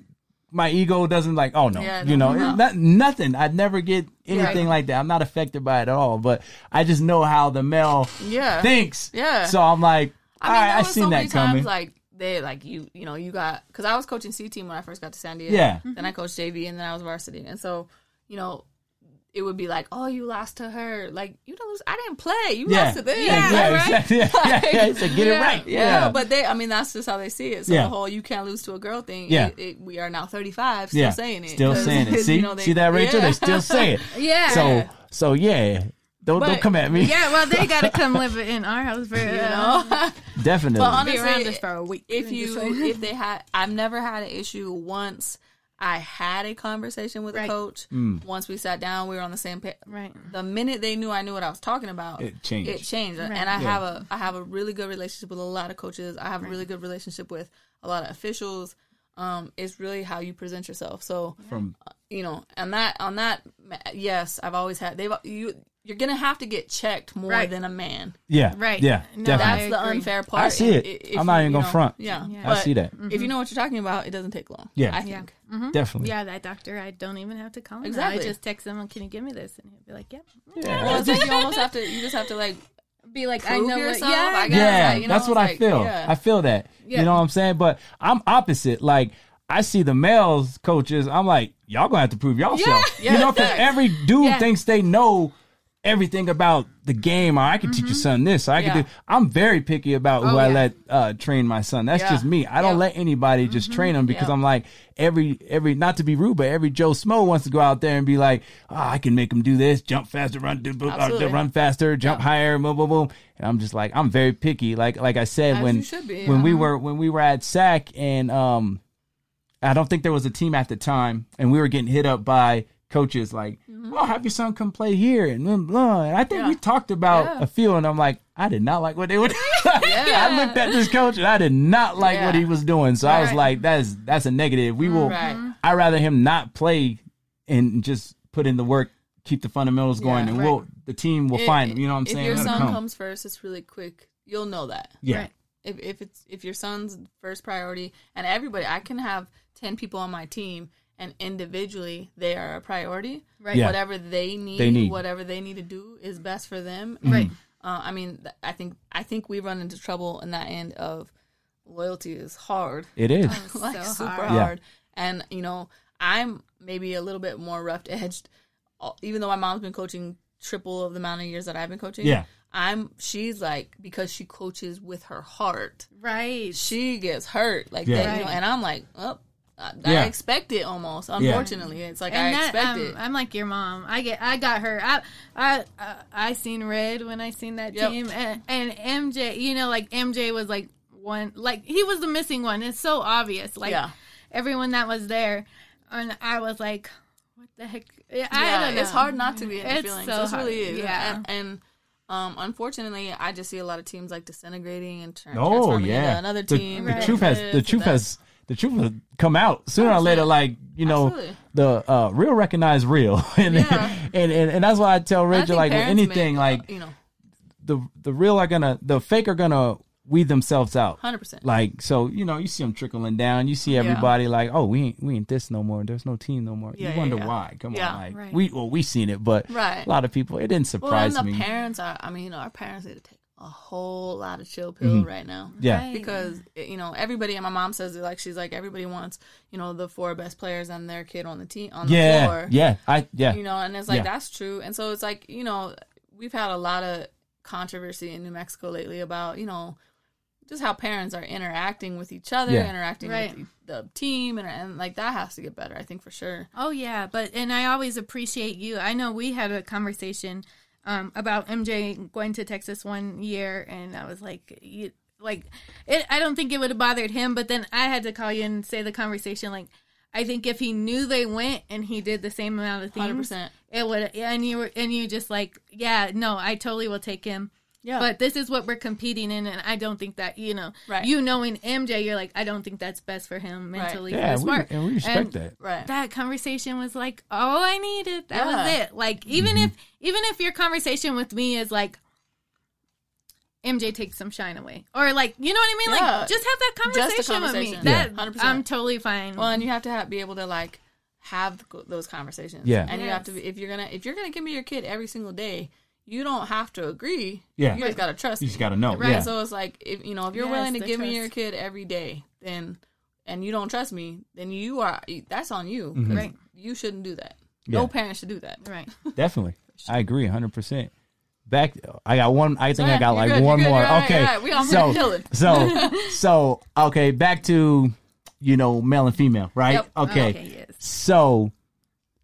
My ego doesn't like, oh no, Yeah, you know, no. not, nothing. I'd never get anything Right. like that. I'm not affected by it at all. But I just know how the male Yeah. thinks. Yeah. So I'm like, I all mean, right, I seen so that coming. times like they like you you know you got because I was coaching C team when I first got to San Diego. Yeah. Then I coached JV and then I was varsity and so you know it would be like oh you lost to her like you don't lose I didn't play you yeah, lost to them yeah, Yeah, right? exactly. Yeah, yeah, yeah. He said, get it right. Yeah, but they, I mean, that's just how they see it. So Yeah. the whole "you can't lose to a girl" thing. Yeah. it, it, we are now thirty-five, still yeah, saying it, Still saying it. See, you know, they- see that, Rachel? yeah. They still say it. yeah. So, so yeah. Don't don't come at me. Yeah, well, they got to come live in our house for you you know. know. Definitely. But Be honestly, around us for a week. if you if they had i've never had an issue once i had a conversation with Right. a coach Mm. once we sat down we were on the same page right, the minute they knew i knew what i was talking about It changed. it changed Right. and i Yeah. have a i have a really good relationship with a lot of coaches i have a really good relationship with a lot of officials um it's really how you present yourself so From you know and that on that yes i've always had they've you you're gonna have to get checked more Right. than a man yeah, Right. yeah, No, definitely. that's the unfair part I see it. If I'm not even gonna know, front. yeah, Yeah. I see that. if you know what you're talking about, it doesn't take long. Yeah. I yeah, think. hmm Definitely. yeah. That doctor, I don't even have to call him. Exactly. I just text him, "Can you give me this?" And he'll be like, "Yep." Yeah. Well, it's just, you almost have to. You just have to like. Be like, Prove "I know yourself, what." Yeah, I guess. Yeah, you know, that's what I feel. yeah. I feel that. Yeah. You know what I'm saying? But I'm opposite. Like I see the males coaches. I'm like, y'all gonna have to prove y'all Yeah. self. You know, because Facts. every dude Yeah. thinks they know everything about the game. Or I can teach your son this. I can Mm-hmm. Yeah. do. I'm very picky about who Oh, I yeah. let uh, train my son. That's Yeah. just me. I don't. Mm-hmm. let anybody just train him because. I'm like every every not to be rude, but every Joe Smo wants to go out there and be like, oh, I can make him do this, jump faster, run, do, uh, run faster, jump higher, boom, boom, boom. And I'm just like, I'm very picky. Like like I said As when be, when we were when we were at SAC and um, I don't think there was a team at the time, and we were getting hit up by coaches like, "Oh, have your son come play here," and blah, blah. And I think Mm-hmm. Yeah. we talked about Yeah. a few, and I'm like, I did not like what they were. doing. I looked at this coach, and I did not like what he was doing. So I was Right. like, that's that's a negative. We will. Right. I rather him not play and just put in the work, keep the fundamentals going, Yeah. and Right. we'll the team will It- find him. You know what I'm if saying? If your son come. comes first, it's really quick. You'll know that. yeah, Right. If if it's if your son's first priority, and everybody, I can have ten people on my team, and individually they are a priority. Right. Yeah. Whatever they need, They need. whatever they need to do is best for them. Right. Uh, I mean, th- I think I think we run into trouble in that end of loyalty is hard, it is. like so super hard. hard. And you know, I'm maybe a little bit more rough edged, even though my mom's been coaching triple of the amount of years that I've been coaching. Yeah. I'm. She's like because she coaches with her heart. Right. She gets hurt like Yeah. that, you know, and I'm like, oh, I, Yeah. I expect it almost. Unfortunately, it's like I that, expect um, it. I'm like your mom. I get, I got her. I, I, uh, I seen red when I seen that Yep. team, and, and MJ. You know, like MJ was like one, like he was the missing one. It's so obvious. Like Yeah. everyone that was there, and I was like, what the heck? I yeah, don't know. it's hard not to be in the It's feelings. so it really hard. is. Yeah. and, and Um, unfortunately, I just see a lot of teams like disintegrating and turn, Oh transforming yeah, into another team. The, Right. truth has the truth has the truth will come out sooner or later. Like you know, Absolutely. the uh, real recognize real, and, Yeah. and and and that's why I tell I Rachel think like with anything make, like you know, the the real are gonna the fake are gonna weed themselves out. hundred percent. Like so, you know, you see them trickling down. You see everybody like, oh, we ain't we ain't this no more. There's no team no more. Yeah, you yeah, wonder yeah. why? Come Yeah. on, like Right. we well we seen it, but Right. a lot of people it didn't Well, and surprise the me. parents are. I mean, our parents need to take a whole lot of chill pill right now. Mm-hmm. Yeah. Right. because you know everybody and my mom says it like she's like everybody wants you know the four best players and their kid on the team on the floor yeah, I yeah, you know and it's like Yeah. that's true and so it's like you know we've had a lot of controversy in new mexico lately about you know just how parents are interacting with each other Yeah. interacting Right. with the, the team and, and like that has to get better i think for sure Oh yeah, but and I always appreciate you. I know we had a conversation um, about MJ going to Texas one year, and I was like, you, like, it, I don't think it would have bothered him, but then I had to call you and say the conversation. Like, I think if he knew they went and he did the same amount of things, 100%. it would. And you were and you just like, yeah, no, I totally will take him. Yeah. But this is what we're competing in, and I don't think that you know, Right. you knowing MJ, you're like, I don't think that's best for him mentally. for yeah, his we, and we respect And that. right that conversation was like all I needed. That was it. Like even Mm-hmm. if even if your conversation with me is like MJ takes some shine away, or like you know what I mean, Yeah. like just have that Just conversation, with me. conversation. That 100%. I'm totally fine. well and you have to have, be able to like have those conversations Yeah. and you have to be if you're gonna if you're gonna give me your kid every single day you don't have to agree Yeah. you just gotta trust You just got to know. Right, Yeah. So it's like if you know if you're Yes, willing to the give me your kid every day, then and you don't trust me, then you are that's on you. 'cause Right. You shouldn't do that. Mm-hmm. Yeah. No parent should do that. right. Definitely. I agree 100%. Back I got one I think I got like good, one good, more. you're right, okay. right. We all so, chilling. so so okay, back to you know, male and female, right? Yep. Okay. Okay, yes. So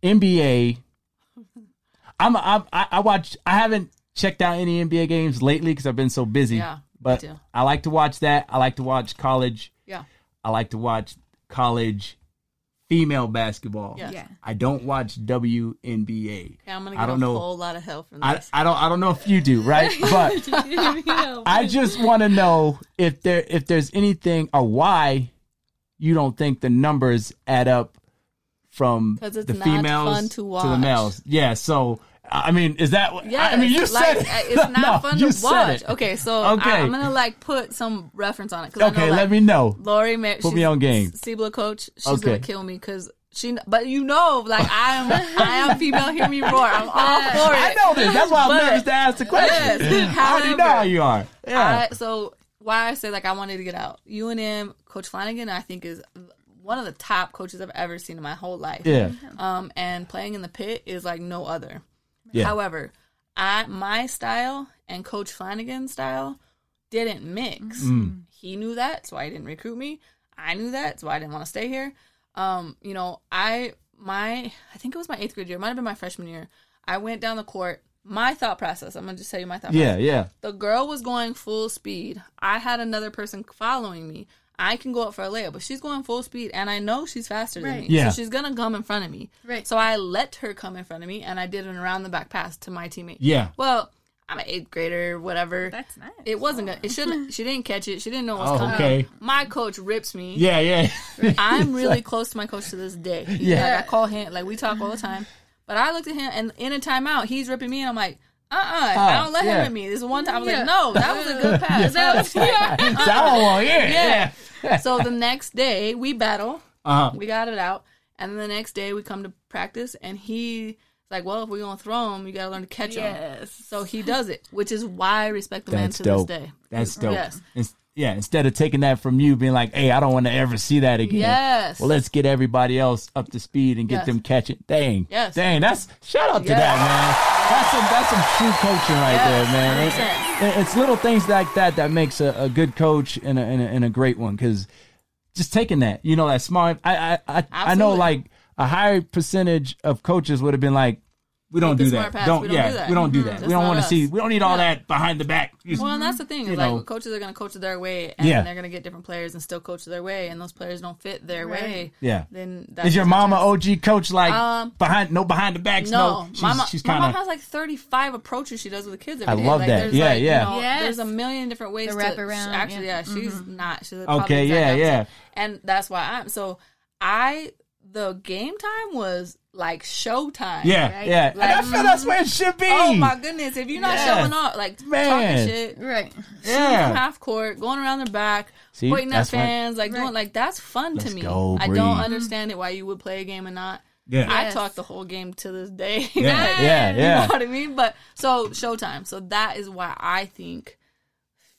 NBA I'm I I I watch I haven't checked out any NBA games lately cuz I've been so busy. Yeah, But. I like to watch that. I like to watch college. Yeah. I like to watch college female basketball. Yeah. Yeah. I don't watch WNBA. Okay, I'm gonna I don't a know. whole lot of help from this. I don't I don't know if you do, right? But I just want to know if there if there's anything or why you don't think the numbers add up from it's the females fun to the males. Yeah, so I mean, is that yeah, I mean, you said like, it. It's not No, fun to watch. Okay, so Okay. I, am gonna like put some reference on it. 'cause I Okay, know, let me know. Lori, Put me on game. Sibla coach, she's Okay. gonna kill me because she. But you know, like I am, I am female. Hear me roar. I'm all for it. I know this. That's why I'm But- nervous to ask the question. Yes. I already know how you are. Yeah. I, so why I say like I wanted to get out. UNM Coach Flanagan, I think is one of the top coaches I've ever seen in my whole life. yeah. Um, and playing in the pit is like no other. Yeah. However, I my style and Coach Flanagan's style didn't mix. Mm. He knew that, so he didn't recruit me. I knew that, so I didn't want to stay here. Um, you know, I my I think it was my eighth grade year, it might have been my freshman year. I went down the court. My thought process. I'm gonna just tell you my thought. Yeah, process. yeah. Yeah. The girl was going full speed. I had another person following me. I can go up for a layup, but she's going full speed, and I know she's faster than me. Yeah. So she's gonna come in front of me. Right. So I let her come in front of me, and I did an around the back pass to my teammate. Yeah. Well, I'm an eighth grader, whatever. That's nice. It wasn't. Gonna, it shouldn't. She didn't catch it. She didn't know what was Oh, coming. okay. My coach rips me. Yeah, yeah. I'm really close to my coach to this day. Yeah. Like, I call him. Like we talk all the time. But I looked at him, and in a timeout, he's ripping me, and I'm like. Uh uh I don't let yeah. him rip me. This is one time I was Yeah. like, no, that was a good pass. That was That one, yeah. yeah. so the next day we battle. Uh-huh. We got it out, and then the next day we come to practice, and he's like, "Well, if we're gonna throw him, you gotta learn to catch him." yes. So he does it, which is why I respect the man to dope. this day. That's dope. Yes. Yeah, instead of taking that from you, being like, "Hey, I don't want to ever see that again." Yes. Well, let's get everybody else up to speed and get Yes. them catching. Dang. Yes. Dang. That's shout out to Yes. that man. That's some that's some true coaching right Yes, there, man. It- it's little things like that that makes a, a good coach and a, and a, and a great one because just taking that, you know, that smart. I I I, I know like a higher percentage of coaches would have been like, we don't do that. pass. Don't We don't yeah, do that. we don't do Mhm. that. That's we don't want to see. We don't need all Yeah. that behind the back. Just- Well, and that's the thing. You Is know. like coaches are going to coach their way, and Yeah. they're going to get different players and still coach their way, and those players don't fit their Right. way. yeah. Then that's Is your mama. OG coach like Um, behind no behind the backs? No, No, she's, my, mo- she's my kind mom of has like 35 approaches she does with the kids I every day. love like, that. Yeah, like, yeah. You know, Yes. There's a million different ways The to wraparound, Actually, yeah. Mm-hmm. she's not. She's Okay, yeah, yeah. And that's why I'm so I the game time was like showtime. yeah, Right. yeah. and I feel that's where it should be. Oh my goodness! If you're not Yeah. showing up, like Man. talking shit, Right. Yeah. from half court, going around the back, See, pointing at that's why- fans, like Right. doing like that's fun Let's to me. go, I don't understand it why you would play a game and not. Yeah, I Yes. talk the whole game to this day. yeah, Like, yeah, You know what I mean? But so Showtime. So that is why I think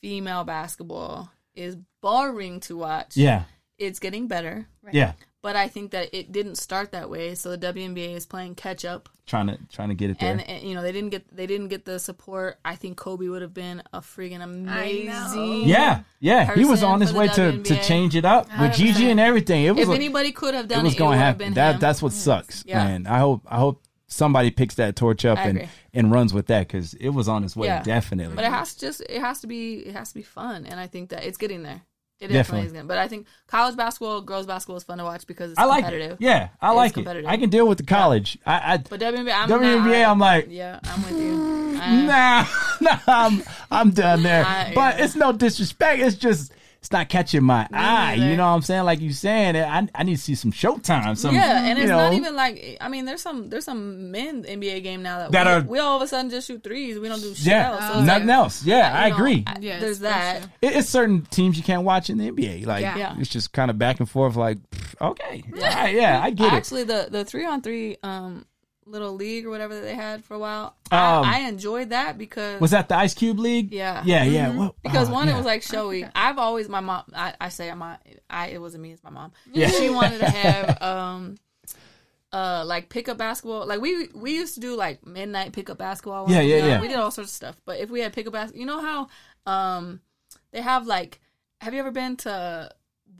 female basketball is boring to watch. Yeah, It's getting better, yeah. But I think that it didn't start that way. So the WNBA is playing catch up, Trying to trying to get it there. and, and you know they didn't get they didn't get the support. I think Kobe would have been a freaking amazing. yeah, yeah. He was on his way the to, to change it up with Gigi and everything. It was If a- anybody could have it done was it, it, going to happen. That him. that's what sucks, Yeah. man. I hope I hope somebody picks that torch up and and runs with that because it was on its way. Yeah. Definitely. But it has to just it has to be it has to be fun, and I think that it's getting there. It Definitely. is. Getting, but I think college basketball, girls basketball is fun to watch because it's I like competitive. it. Yeah, I It's like it. I can deal with the college. I, I But WNBA, I'm WNBA, not, I'm like, yeah, I'm with you. I- nah, nah, I'm I'm done there. I- but yeah. it's no disrespect. It's just it's not catching my eye. neither. You know what I'm saying? Like you saying, I I need to see some Showtime. Some yeah, and it's know, not even like I mean, there's some there's some men NBA game now that, That we, are- we all of a sudden just shoot threes. We don't do shit yeah, else. So nothing like, else. Yeah, I you know, agree. I- Yes, there's that. It- it's certain teams you can't watch in the NBA. Like Yeah. Yeah. it's just kind of back and forth. Like okay, yeah, yeah, I get it. Actually, the the three on three um little league or whatever that they had for a while, Um, I, I enjoyed that because Was that the Ice Cube League? Yeah. yeah, yeah. Well, because oh, one yeah. it was like showy i've always my mom i, I say my i it wasn't me it's my mom Yeah. she wanted to have um uh like pickup basketball like we we used to do like midnight pickup basketball Yeah, yeah, yeah. we did all sorts of stuff but if we had pickup basketball you know how um they have like have you ever been to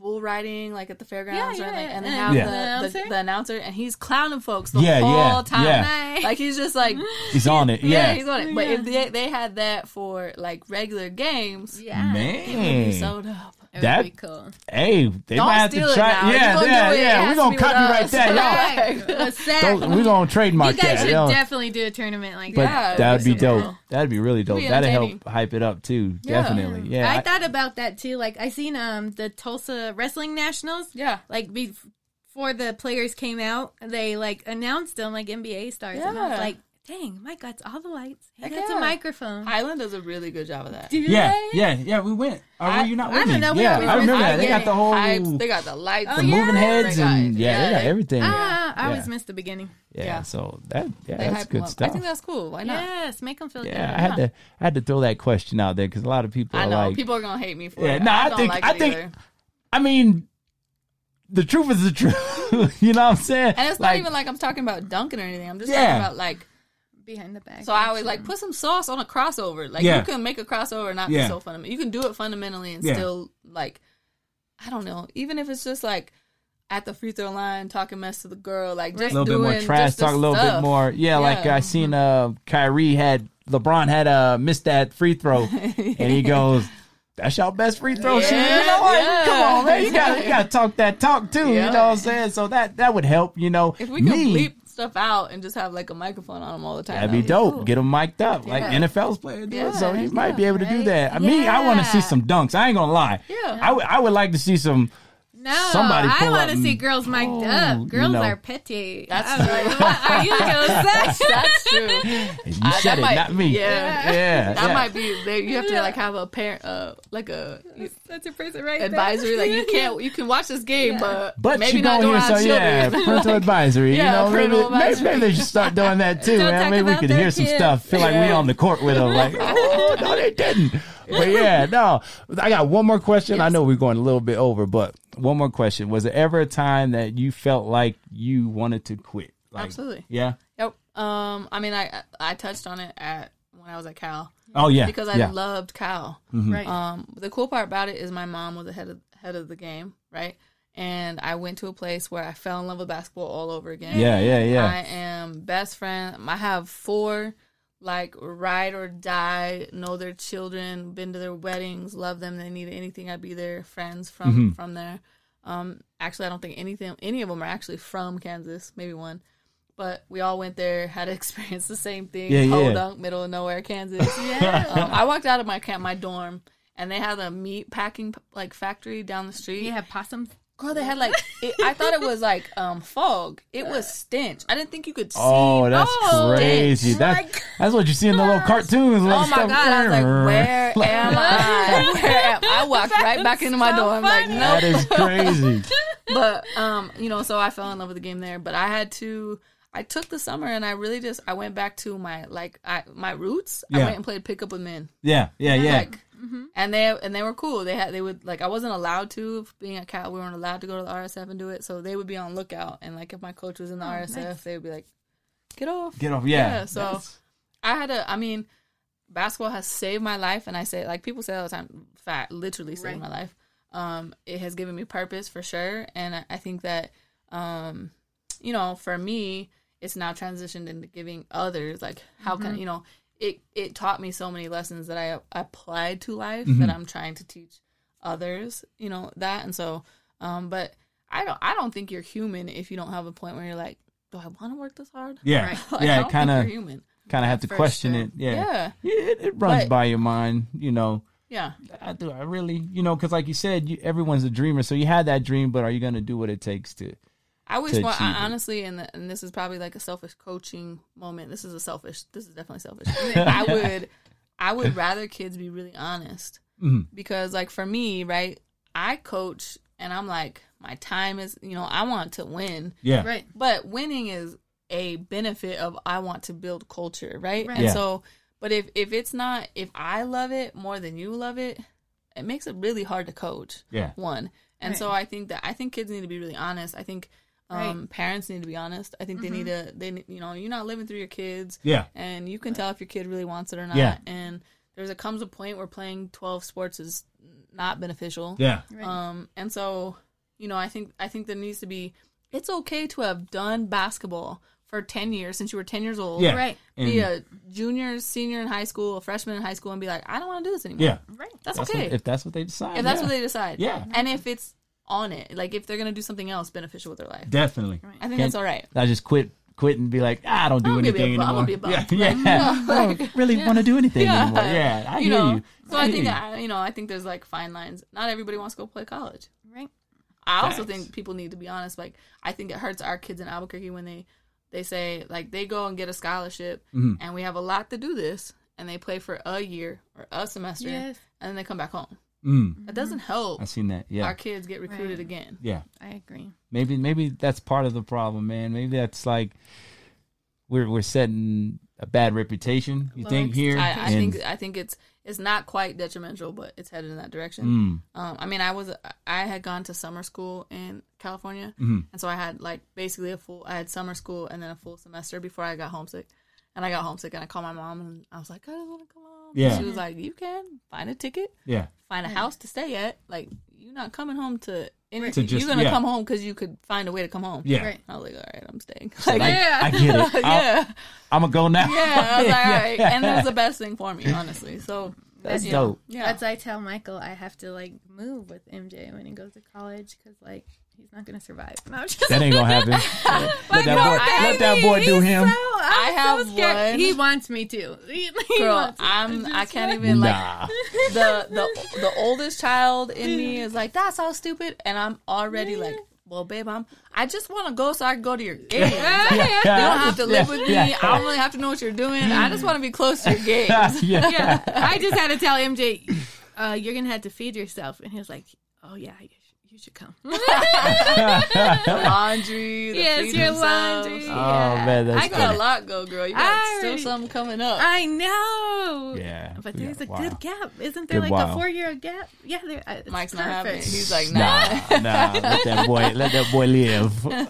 bull riding like at the fairgrounds Yeah, or yeah, like, and they have Yeah. the, the the, announcer? the announcer and he's clowning folks the Yeah, whole yeah, time yeah. like he's just like he's on it. yeah, Yeah, he's on it but Yeah. if they, they had that for like regular games Yeah. man it would be man. so dope. It would That- be cool. Hey, they Don't might have steal to it try. now. Yeah, gonna yeah, do it. It yeah. We're gonna be copyright that, y'all. Right. But We're gonna trademark that. you guys that. should yo. definitely do a tournament like But that. That'd be be dope. cool. That'd be really dope. be That'd help hype it up too. Yeah. Definitely. Yeah. I I- thought about that too. Like I seen um the Tulsa Wrestling Nationals. Yeah. Like before the players came out, they like announced them like NBA stars, and I was Yeah. like, "Dang, Mike got all the lights. He Heck got yeah. a microphone." Highland does a really good job of that. Do yeah, they? yeah, yeah. We went. Or I- were you not I with don't me? know. We Yeah, always I remember went- that. They got the whole Hypes. They got the lights, Oh, the yeah. moving heads, They and yeah, they got yeah. everything. Ah, I always missed the beginning. yeah, Yeah. So that yeah, They that's good stuff. I think that's cool. Why not? Yes, make them feel yeah, good. I had to I had to throw that question out there because a lot of people I are know like, people are gonna hate me for Yeah, it. no, I don't think- I think- I mean, the truth is the truth. you know what I'm saying? and it's Like, not even like I'm talking about dunking or anything. I'm just Yeah. talking about like. Behind the back. So I always like put some sauce on a crossover. Like Yeah. you can make a crossover and not Yeah. be so fundamental. You can do it fundamentally and Yeah. still like, I don't know. Even if it's just like at the free throw line talking mess to the girl, like just a little bit more trash talk, a little bit more. Yeah, like I seen uh Kyrie had LeBron had uh missed that free throw, and he goes. That's your best free throw Yeah, shooter. You know what? yeah. Come on, man. You gotta you gotta talk that talk too. You know what I'm saying? So that that would help. You know, If we can me. bleep stuff out and just have like a microphone on them all the time, That'd be dope. Get them mic'd up like Yeah. NFL's playing. do. Yeah, so he might be able to do that. I mean, I want to see some dunks. I ain't gonna lie. Yeah. I I would like to see some. No, somebody I want to see girls mic'd Oh, up. you Girls know. are petty. That's I was true. like, what are you gonna say? That's true. You Uh, said it, might- not me. Yeah. yeah. That yeah. might be. They, you have to like have a parent, uh, like a That's a person right advisory. there. Like you can't, you can watch this game, but But maybe you not go go here, around so yeah, children. parental advisory. Yeah, you know, maybe, parental maybe, advisory. maybe they should start doing that too, Don't man. Maybe we could their hear some stuff. Feel like we on the court with them. Like, oh no, they didn't. But yeah, no. I got one more question. I know we're going a little bit over, but one more question. Was there ever a time that you felt like you wanted to quit? Like, Absolutely. Yeah. Yep. Um. I mean, I I touched on it at when I was at Cal Oh yeah. because I yeah. loved Cal. Right. Um. The cool part about it is my mom was the head of head of the game, right? and I went to a place where I fell in love with basketball all over again. Yeah, yeah, yeah. I am best friend. I have four like ride or die, know their children, been to their weddings, love them. They need anything, I'd be their friends from Mm-hmm. from there. Um, actually, I don't think anything any of them are actually from Kansas. Maybe one, but we all went there, had to experience the same thing. Yeah, yeah. Podunk, middle of nowhere, Kansas. Yeah. um, I walked out of my camp, my dorm, and they had a meat packing like factory down the street. You have possums. Girl, they had like it, I thought it was like um fog. It was stench. I didn't think you could see. Oh, that's Oh, crazy. stench. That's that's what you see in the little cartoons. like Oh my stuff- god! I was like, "Where am I? Where am I?" walked right back into my so door. I'm like, "No." That is crazy. But um, you know, so I fell in love with the game there. But I had to. I took the summer and I really just I went back to my like I my roots. I went and played pickup with men. Yeah, yeah, yeah. Like, and they and they were cool. They had they would like I wasn't allowed to being at Cal. We weren't allowed to go to the RSF and do it. So they would be on lookout. And like if my coach was in the RSF, nice. they would be like, "Get off." Get off. Yeah. Yeah, so- That's- I had a. I mean, basketball has saved my life, and I say like people say all the time, fact, literally saved Right. my life. Um, it has given me purpose for sure, and I, I think that, um, you know, for me, it's now transitioned into giving others. Like, how can you know? It it taught me so many lessons that I applied to life that I'm trying to teach others. You know that, and so, um, but I don't I don't think you're human if you don't have a point where you're like, do I want to work this hard? yeah, Right. Like, I yeah. Kind of, human. kind of have to question sure. it. Yeah, Yeah. It, it runs But- by your mind. You know, Yeah. I do. I really, you know, because like you said, you, everyone's a dreamer. So you had that dream, but are you going to do what it takes to? I wish to more, achieve I, honestly, and and this is probably like a selfish coaching moment. This is a selfish. This is definitely selfish. I would, I would rather kids be really honest Mhm. because, like, for me, right, I coach and I'm like, my time is, you know, I want to win, Yeah, Right. but winning is a benefit of I want to build culture, right? Right. And Yeah. so, but if if it's not, if I love it more than you love it, it makes it really hard to coach yeah, one. And Right. so I think that I think kids need to be really honest. I think um, Right. parents need to be honest. I think they need to they ne- you know you're not living through your kids, yeah, and you can tell if your kid really wants it or not. Yeah. And there's a comes a point where playing 12 sports is not beneficial. yeah, Right. Um, and so you know I think I think there needs to be it's okay to have done basketball for 10 years since you were 10 years old. yeah. Right. Be a junior, senior in high school, a freshman in high school, and be like, I don't want to do this anymore. yeah. Right. that's, That's okay what, if that's what they decide. if that's yeah. what they decide. Yeah. And if it's on it, like if they're gonna do something else beneficial with their life, definitely. I think Can't- that's all right. I just quit, quit, and be like, ah, I don't do I'm gonna be a anything bum. I'm anymore. gonna be a yeah, bum. yeah. I don't really want to do anything Yeah. anymore. Yeah, I you hear know. you. So I hear think you. I, you know I think there's like fine lines. Not everybody wants to go play college. Right. I also Facts. think people need to be honest. Like I think it hurts our kids in Albuquerque when they they say like they go and get a scholarship Mhm. and we have a lot to do this and they play for a year or a semester Yes. and then they come back home. Mm, That doesn't help I've seen that. Yeah, our kids get recruited Right. again. yeah. I agree. Maybe maybe that's part of the problem, man. Maybe that's like we're we're setting a bad reputation. You Well, think here? I, I And- think I think it's it's not quite detrimental, but it's headed in that direction. Mm, Um, I mean, I was I had gone to summer school in California, Mhm. and so I had like basically a full. I had summer school and then a full semester before I got homesick. And I got homesick, and I called my mom, and I was like, I just want to come home. Yeah. she was like, You can find a ticket, yeah, find a hmm. house to stay at. Like you're not coming home to anything. just- you're gonna yeah. come home because you could find a way to come home. yeah. Right. I was like, All right, I'm staying. Like, Like, Yeah. I get it. yeah, I'm gonna go now. yeah. I was like, All Yeah. and it was the best thing for me, honestly. So That's you know, dope. Yeah, That's why I tell Michael I have to like move with MJ when he goes to college because like he's not gonna survive. No, just That ain't gonna happen. let, that no, boy, let that boy do he's him. So, I'm have so one. He wants me to. He, he girl. wants. I'm. I can't like- even like. nah. the the the oldest child in me is like that's so stupid, and I'm already like, well, babe, I'm I just want to go so I can go to your game. Yeah, Yeah, yeah. yeah. You don't have to live with me. Yeah. I don't really have to know what you're doing. I just want to be close to your game. yeah. yeah. I just had to tell MJ, uh, you're gonna have to feed yourself, and he was like, "Oh yeah, you should, you should come." laundry. The yes, feed your themselves. laundry. Oh man, that's I got funny. a lot go, girl. You got I still already- something coming up. I know. Yeah, But we there's a wow. good gap, isn't there? Good like while. a four year gap. Yeah, there. Uh, Mike's not having it. perfect. He's like, nah. Nah, nah. Let that boy, let that boy live. let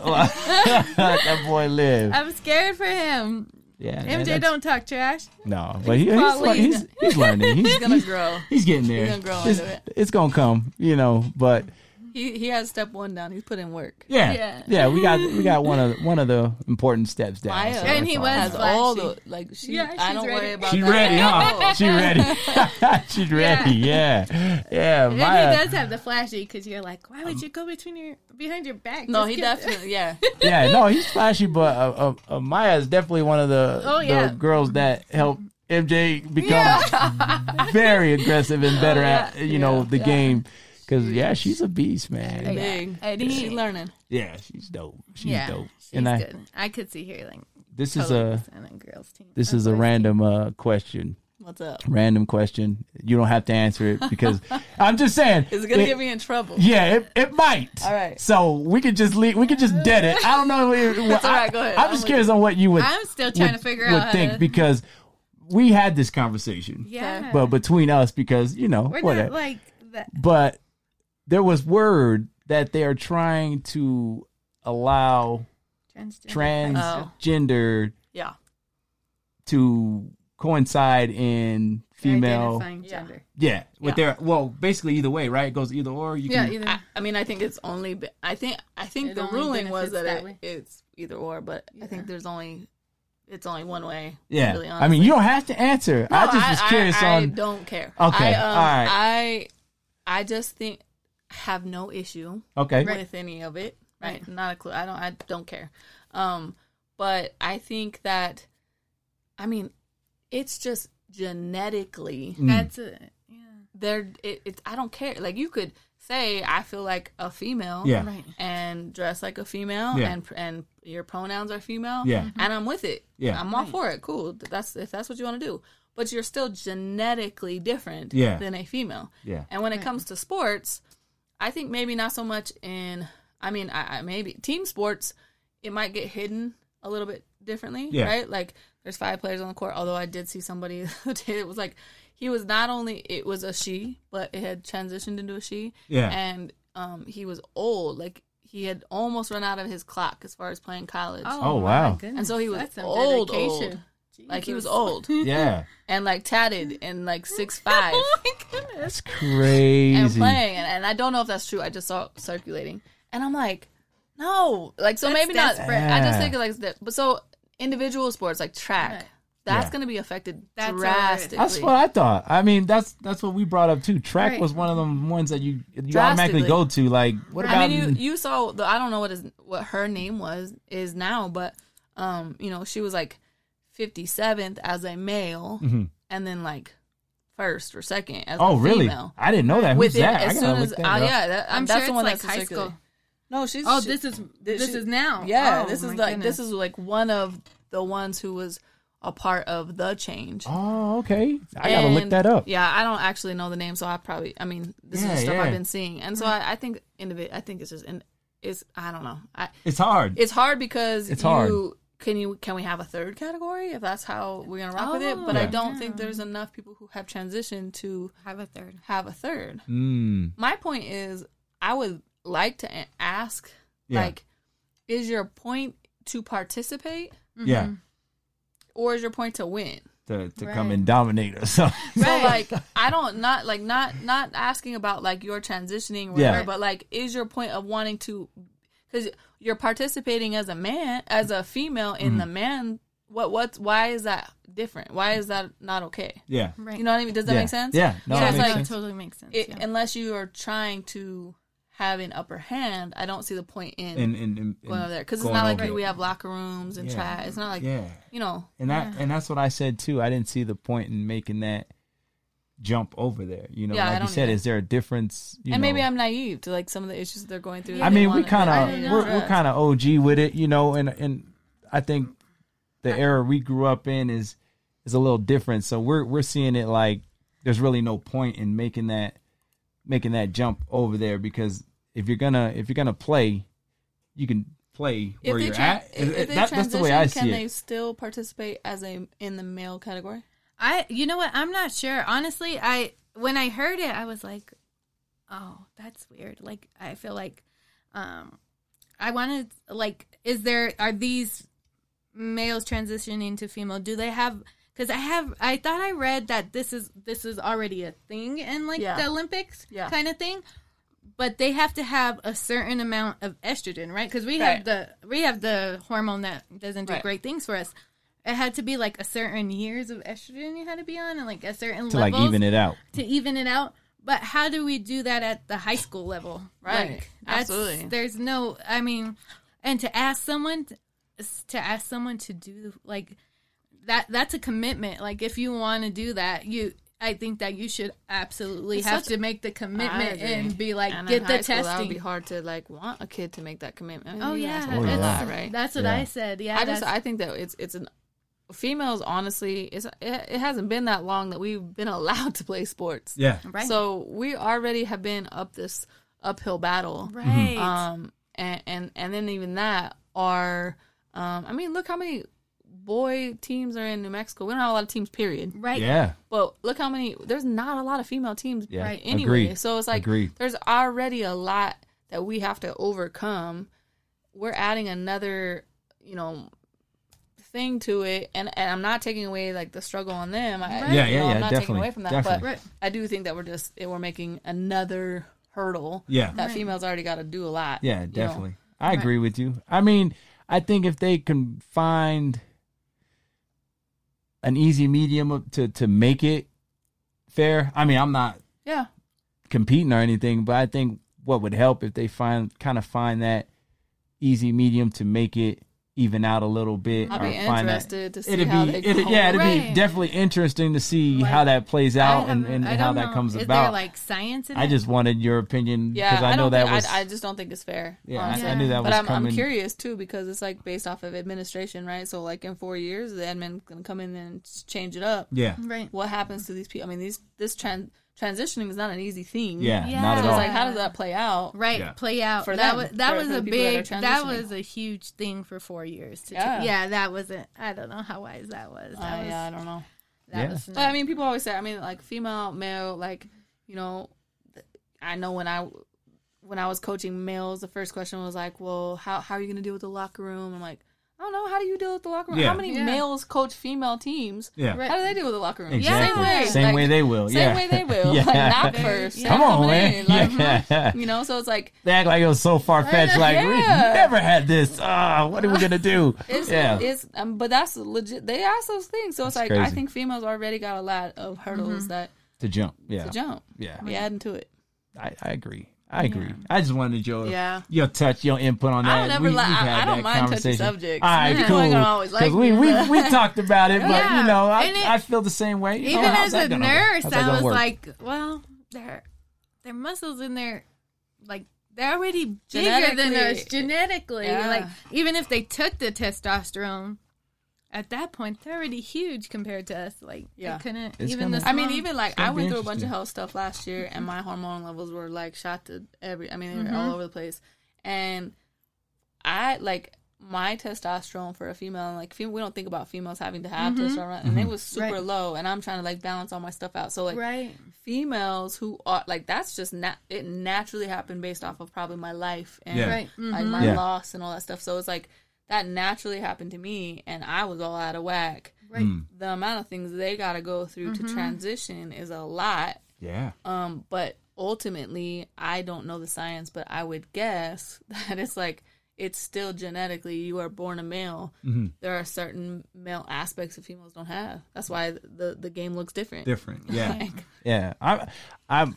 that boy live. I'm scared for him. Yeah, MJ that's- don't talk trash. No, but he, he's, he's he's learning. He's He's gonna grow. he's getting there. gonna grow it's, it. it's gonna come, you know. But He he has step one down. He's put in work. Yeah, yeah, Yeah. We got we got one of one of the important steps down. Maya so And he all was. Has all flashy. the like. She, Yeah, I she's don't ready. worry about. She that ready, at huh? all. She ready. She's ready. Yeah, yeah. And Maya, he does have the flashy because you're like, why would you go between your behind your back? No, Just he get- definitely. Yeah. yeah, no, he's flashy, but uh, uh, uh, Maya is definitely one of the, Oh, yeah. the girls that help MJ become very aggressive and better at you know the Yeah. game. Because yeah, she's a beast, man. Yeah. Big. And She's he- learning. Yeah, she's dope. She's yeah, dope. she's and I, good. I could see her like this is a a girls team. this or is a random uh, question. What's up? Random question. You don't have to answer it because I'm just saying. Is it gonna it- get me in trouble? Yeah, it, it might. All right. So we could just leave. We could just dead it. I don't know. If, That's all right, go ahead. I'm I'm just with curious on what you would. I'm still trying would- to figure out how think to- because we had this conversation, Yeah, but between us because you know we're whatever. not like that. but there was word that they are trying to allow Transgender. Oh. Yeah. to coincide in female. identifying Yeah. gender. Yeah, with Yeah. their well, basically either way, right? It goes either or. You Yeah, can, either. I, I mean, I think it's only. I think. I think It the ruling was that, that it, it's either or, but I think there's only. It's only one way. yeah. Really, I mean, you don't have to answer. I No, just was curious I, on. I don't care. Okay, I, um, all right. I I just think have no issue okay. Right. with any of it. Right. Right. Not a clue. I don't. I don't care. Um, but I think that, I mean, it's just genetically Mm. That's it. yeah. there. It, it's I don't care. Like you could say I feel like a female. Yeah. Right. And dress like a female, Yeah. and and your pronouns are female, Yeah. and I'm with it. Yeah. I'm all Right. for it. Cool. That's if that's what you want to do. But you're still genetically different Yeah. than a female. Yeah. And when it comes to sports, I think maybe not so much in. I mean, I, I maybe team sports, it might get hidden a little bit differently, Yeah. right? Like there's five players on the court. Although I did see somebody the other day, it was like he was not only it was a she, but it had transitioned into a she. Yeah. And um, he was old, like he had almost run out of his clock as far as playing college. Oh, my wow. goodness. And so he was That's some old, dedication. Like he was old Yeah. and like tatted and like six five. Oh my goodness. That's crazy. and playing, and, and I don't know if that's true. I just saw it circulating, and I'm like, no, like so That's maybe not. desperate. I just Yeah. think like that, but so individual sports like track, Right. that's Yeah. going to be affected That's drastically. That's what I thought. I mean, that's that's what we brought up too. Track Right. was one of them ones that you you automatically go to. Like, what about? I mean, you you saw the I don't know what is what her name was is now, but um, you know, she was like 57th as a male, Mhm. and then like first or second as oh, a really? female. I didn't know that. Who's Within that? As gotta soon as that uh, yeah, that, I'm that's sure the one like that's high school. No, she's Oh, she- this is this this she- is now. Yeah, Oh, this is like goodness. this is like one of the ones who was a part of the change. Oh, okay. I gotta look that up. Yeah, I don't actually know the name, so I probably I mean this Yeah, is the stuff yeah. I've been seeing, and so I, I think individ- I think it's just in it's I don't know. I It's hard. it's hard because It's you hard. Can you can we have a third category if that's how we're gonna rock with it? But Yeah. I don't think there's enough people who have transitioned to Have a third. have a third. mm, My point is, I would like to ask, Yeah. like, is your point to participate yeah. or is your point to win? To to Right. come and dominate us. So Right. like I don't not like not not asking about like your transitioning or Yeah. whatever, but like is your point of wanting to because you're participating as a man as a female in Mm-hmm. the man what what's why is that different? Why is that not okay? yeah. Right. You know what I mean? Does that yeah. make sense? Yeah. No, So that it's makes like- sense. totally makes sense. It, yeah. Unless you are trying to have an upper hand, I don't see the point in in, in, and, going over there because it's not like over we have locker rooms and Yeah. chat. It's not like yeah. you know. And that and that's what I said too. I didn't see the point in making that jump over there. You know, Yeah, like you said, either. is there a difference? You and maybe? I'm naive to like some of the issues that they're going through. I mean, we kind of we're, we're kind of OG with it, you know, and and I think the era we grew up in is is a little different. So we're we're seeing it like there's really no point in making that making that jump over there because if you're gonna if you're gonna play, you can play where you're tra- at. if, if That- that's the way I see can it. they still participate as a in the male category? I you know what? I'm not sure. Honestly, I when I heard it, I was like, "Oh, that's weird." Like I feel like um I wanted like is there are these males transitioning to female? Do they have cuz I have I thought I read that this is this is already a thing in like Yeah. the Olympics Yeah. kind of thing. but they have to have a certain amount of estrogen, right? Because we Right. have the we have the hormone that doesn't do Right. great things for us. It had to be like a certain years of estrogen you had to be on, and like a certain level. to like even it out. to even it out. But how do we do that at the high school level? Right. that's- Absolutely. There's no. I mean, and to ask someone to ask someone to do like that. That's a commitment. Like if you want to do that, you. I think that you should absolutely It's have such- to make the commitment and be like, And get in the high school, That would be hard to like want a kid to make that commitment. I mean, Oh yeah, ask Oh, them yeah. that's, that, right? that's what Yeah. I said. Yeah, I just I think that it's it's an females honestly it's it, it hasn't been that long that we've been allowed to play sports. Yeah. right, So we already have been up this uphill battle. right, Um and and and then even that are um I mean look how many boy teams are in New Mexico. We don't have a lot of teams period. right, Yeah. But look how many there's not a lot of female teams Yeah. Right. anyway. Agreed. So it's like Agreed. there's already a lot that we have to overcome. We're adding another, you know, thing to it, and and I'm not taking away like the struggle on them. I, right. Yeah, yeah, know, yeah. I'm not taking definitely, away from that, definitely. but right. I do think that we're just we're making another hurdle. Yeah. that Right. females already got to do a lot. Yeah, you know. definitely. I agree with you. I mean, I think if they can find an easy medium to to make it fair. I mean, I'm not Yeah, competing or anything, but I think what would help if they find kind of find that easy medium to make it even out a little bit. Or be uh, that- interested to see It'd how be, they it'd, yeah, it'd be definitely interesting to see Like, how that plays out and, and how that know. comes Is about. there like science in I it? just wanted your opinion yeah. because I, I know that think, was I, I just don't think it's fair. yeah, I. I knew that But was I'm, coming. I'm curious too because it's like based off of administration, right? So like in four years, the admin gonna come in and change it up. Yeah, right. What happens to these people? I mean, these this tran- transitioning is not an easy thing. yeah, Yeah. not at So it's all. like, how does that play out? Right, Yeah. play out. For that them, was that for- was for a the people that big that was a huge thing for four years. To Yeah. yeah, that wasn't. I don't know how wise that was. Uh, was yeah, I don't know. that Yeah. was. But I mean, people always say, I mean, like female, male, like you know, I know when I when I was coaching males, the first question was like, well, how how are you gonna deal with the locker room? I'm like, I don't know. How do you deal with the locker room? Yeah. How many Yeah. males coach female teams? yeah, Right. How do they deal with the locker room? exactly. Same way. Same Like, way they will. Same yeah, way they will. yeah. Like, not first. yeah. Come on, man. Like, yeah. You know, so it's like They act like it was so far fetched. Like we never had this. Ah, what are we gonna do? It's, yeah, it's um, but that's legit. They ask those things, so it's That's like I think females already got a lot of hurdles that to jump. Yeah, to jump. yeah. Be adding to it. I, I agree. I agree. I just wanted your Yeah. your touch, your input on that. I don't ever We- li- we've I- I don't that mind touchy conversation. subjects. All right, Yeah. cool. People always like we, we we talked about it, but Yeah. you know, I, it- I feel the same way. You Even oh, know, as a nurse, I was work? like, well, their their muscles in there, like they're already bigger than us genetically. Yeah. Like even if they took the testosterone, at that point they're already huge compared to us. Like Yeah. I couldn't It's even gonna- the I mean, even like I went through a bunch of interesting. health stuff last year, and my hormone levels were like shot to every. I mean, they were Mm-hmm. all over the place, and I like my testosterone for a female. Like, we don't think about females having to have testosterone, and it was super Mm-hmm. Right. low. And I'm trying to like balance all my stuff out. So like, right. females who are like that's just nat- it naturally happened based off of probably my life and Yeah. Right. like my Yeah. loss and all that stuff. So it's like that naturally happened to me, and I was all out of whack. Right. Mm. The amount of things they got to go through to transition is a lot. yeah, Um, but ultimately, I don't know the science, but I would guess that it's like it's still genetically you are born a male. Mm-hmm. There are certain male aspects that females don't have. That's why the the game looks different. different. Yeah, Like, yeah. I'm I'm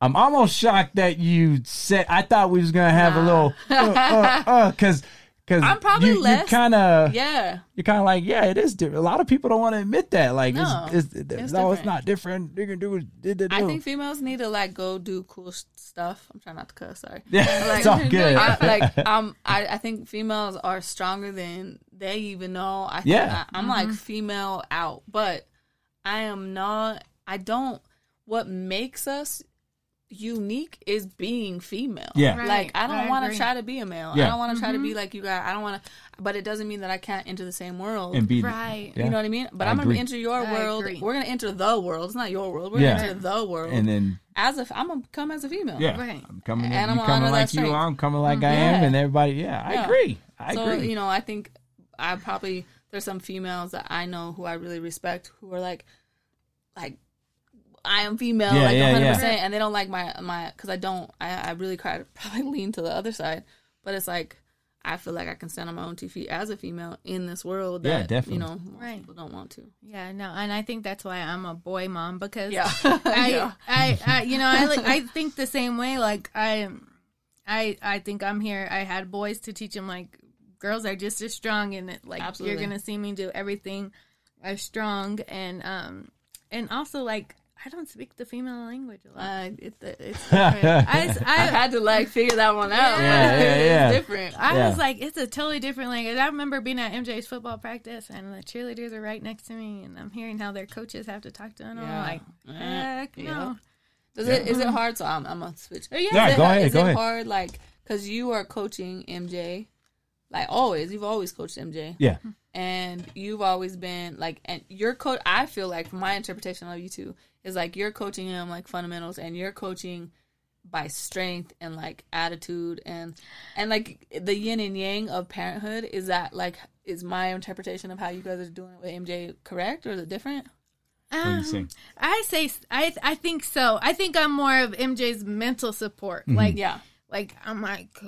I'm almost shocked that you said. I thought we was gonna have a little uh, uh, uh, cause. Cause I'm probably you, less- kind of yeah. you're kind of like yeah it is different. A lot of people don't want to admit that like No, it's, it's, it's no it's not different. You can do it. it- it- I do. think females need to like go do cool stuff. I'm trying not to cuss. Sorry. yeah, like- it's all good. I, like um, I, I think females are stronger than they even know. I think Yeah. I, am like female out, but I am not. I don't. What makes us unique is being female. Yeah. Right. Like I don't want to try to be a male. Yeah. I don't want to try to be mm-hmm. like you guys. I don't want to. But it doesn't mean that I can't enter the same world. and be Right. yeah. You know what I mean? But I I'm gonna enter your I world. agree. We're gonna enter the world. It's not your world. We're Yeah. gonna enter the world. and then as a, I'm gonna come as a female. yeah, Right. I'm coming. And you I'm coming like you I'm coming like I mm-hmm. am, Yeah. and everybody. Yeah, I Yeah. agree. I so agree. you know, I think I probably there's some females that I know who I really respect who are like, like I am female, Yeah, like yeah, 100, yeah. percent and they don't like my my because I don't. I I really try to probably lean to the other side, but it's like. I feel like I can stand on my own two feet as a female in this world that Yeah, definitely. you know Right. people don't want to. Yeah, no, and I think that's why I'm a boy mom because Yeah. I, Yeah. I, I, you know, I like, I think the same way. Like I, I, I think I'm here. I had boys to teach them like girls are just as strong, and it like Absolutely. you're gonna see me do everything as strong, and um, and also like I don't speak the female language a lot. Uh, it, it's different. I, I I, had to like figure that one out. Yeah, but yeah, yeah. It's different. I Yeah. was like, it's a totally different language. I remember being at MJ's football practice, and the cheerleaders are right next to me, and I'm hearing how their coaches have to talk to them. Yeah. I'm like, Yeah. heck no. Yeah. Does it is it hard? So I'm I'm gonna switch. Yeah, Yeah, Is it- go ahead, Is go it ahead. hard like because you are coaching MJ, like always? You've always coached MJ, Yeah. and you've always been like, and your coach. I feel like from my interpretation of you two is like you're coaching him like fundamentals, and you're coaching by strength and like attitude and and like the yin and yang of parenthood. Is that like is my interpretation of how you guys are doing it with MJ correct or is it different? What do you Um. I say I I think so. I think I'm more of MJ's mental support. Like Yeah, like I'm like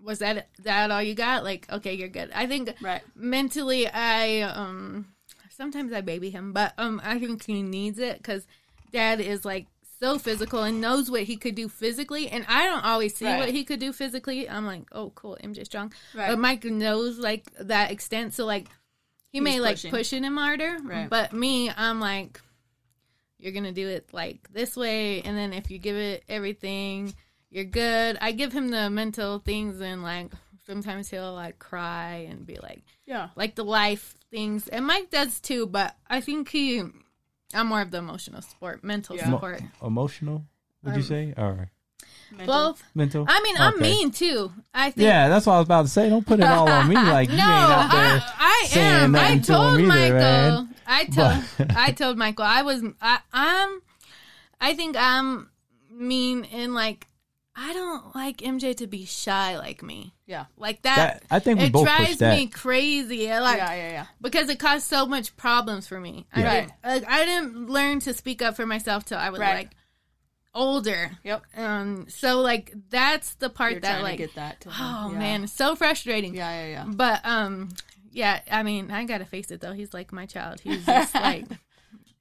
was that that all you got? Like okay, you're good. I think right. mentally I um sometimes I baby him, but um I think he needs it cuz dad is like so physical and knows what he could do physically and I don't always see Right. what he could do physically. I'm like, "Oh, cool, MJ strong." Right. But Mike knows like that extent so like he may like pushing. pushing him harder, Right. but me, I'm like you're gonna do it like this way and then if you give it everything you're good i give him the mental things and like sometimes he'll like cry and be like Yeah. like the life things and mike does too but i think he i'm more of the emotional support mental Yeah. support Emotional? Would you say or both mental? i mean i'm Okay. mean too i think Yeah, that's what I was about to say. Don't put it all on me. Like you no, ain't out there. I, I saying am. I nothing to told him either, Michael. man. I told. But- I told Michael. I was. I, I'm. I think I'm mean in like. I don't like MJ to be shy like me. Yeah. Like that. That- I think we it both drives that. me crazy. I like yeah, yeah, yeah. because it caused so much problems for me. I Yeah. didn't, like, I didn't learn to speak up for myself till I was Right. like older. Yep. Um. So like that's the part You're that trying like. to get that. To oh yeah. man, so frustrating. Yeah, yeah, yeah. But um, yeah. I mean, I gotta face it though. He's like my child. He's just like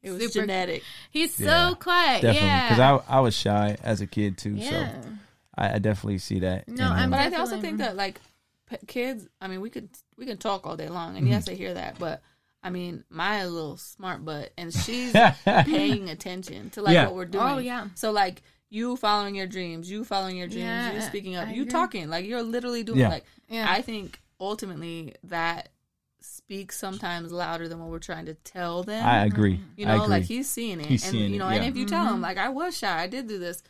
It was super- genetic. he's Yeah, so quiet. Definitely, yeah. because I I was shy as a kid too. yeah. So I, I definitely see that. No, I'm him. But I also think that like p- kids. I mean, we could we can talk all day long, Mm-hmm. and yes, I hear that. But I mean, Maya's a little smart butt, and she's paying attention to like Yeah. what we're doing. Oh, yeah. So like you following your dreams, you following your dreams, Yeah, you speaking up, I you agree. talking, like you're literally doing. Yeah. Like Yeah. I think ultimately that speaks sometimes louder than what we're trying to tell them. I agree. You know, agree. like he's seeing it, He's and seeing you it, know, yeah. and if you tell Mm-hmm. him like I was shy, I did do this,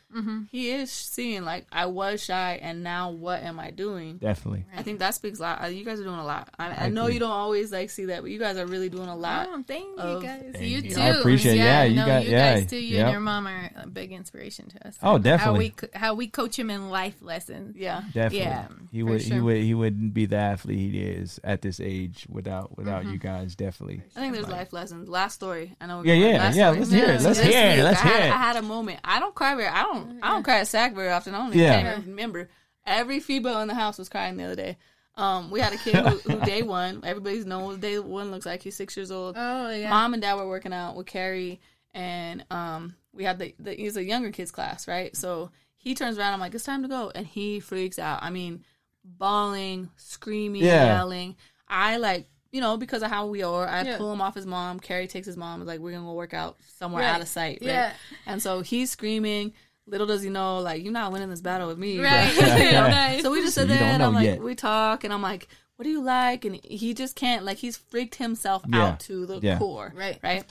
he is seeing like I was shy, and now what am I doing? definitely. I think that speaks a lot. Uh, You guys are doing a lot. I, I, I know agree. you don't always like see that, but you guys are really doing a lot. Oh, thank you guys. Thank you you. too. I appreciate it. Yeah, you no, got- you yeah, guys too. You yep. and your mom are a big inspiration to us. Oh, How definitely. we how we coach him in life lessons. Yeah, Definitely. Yeah, he for would he would he wouldn't be the athlete he is at this age without without Mm-hmm. you guys. Definitely. I think there's life lessons. Last story. I know. Yeah, yeah, last yeah. Let's hear it. No, Let's this hear it. week, Let's I hear had, it. I had a moment. I don't cry very. I don't. I don't cry at SAC very often. I don't Yeah. even can't remember. Every female in the house was crying the other day. Um, we had a kid who, who day one. Everybody's knows what day one looks like. He's six years old. Oh yeah. Mom and dad were working out with Carrie, and um, we had the, the he's a younger kids class, right? So he turns around. I'm like, it's time to go, and he freaks out. I mean, bawling, screaming, Yeah. yelling. I like. You know, because of how we are, I Yeah. pull him off his mom. Carrie takes his mom. Like, we're gonna go work out somewhere Right. out of sight. Right? Yeah. And so he's screaming. Little does he know, like, you're not winning this battle with me. Right. But, you know, So we just So sit you there and I'm like, yet. we talk, and I'm like, what do you like? And he just can't, like, he's freaked himself Yeah. out to the Yeah. core. Right. Right.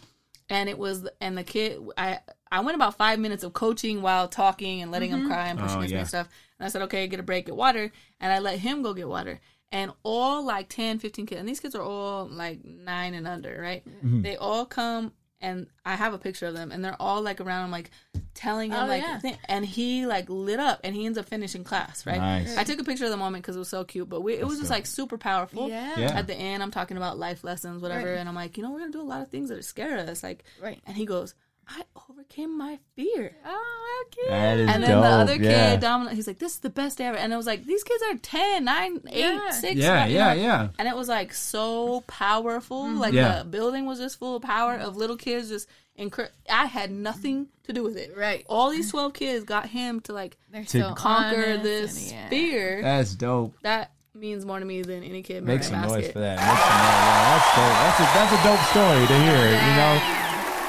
And it was, and the kid, I, I went about five minutes of coaching while talking and letting him mm-hmm. cry and pushing Oh, against me yeah. and stuff. And I said, okay, get a break, get water. And I let him go get water. And all like 10, 15 kids, and these kids are all like nine and under, right? Mm-hmm. They all come, and I have a picture of them, and they're all like around him, like telling him, Oh, like, yeah. thi- and he like lit up, and he ends up finishing class, right? Nice. I took a picture of the moment because it was so cute, but we, it was just like super powerful. Yeah. Yeah. At the end, I'm talking about life lessons, whatever, Right. and I'm like, you know, we're gonna do a lot of things that are scare us, like, Right. and he goes, I overcame my fear. Oh, how cute. That is And then dope. the other yeah. kid, Dominic, he's like, "This is the best day ever." And I was like, "These kids are 10, 9, 8, Yeah. 6. Yeah, you yeah, know? yeah. And it was like so powerful. Mm-hmm. Like Yeah. the building was just full of power of little kids. Just incre- I had nothing to do with it. Right. All these twelve kids got him to like To so conquer this and, yeah. fear. That's dope. that means more to me than any kid Make some a noise for that. Make some noise. Yeah, that's dope. That's a that's a dope story to hear. You know,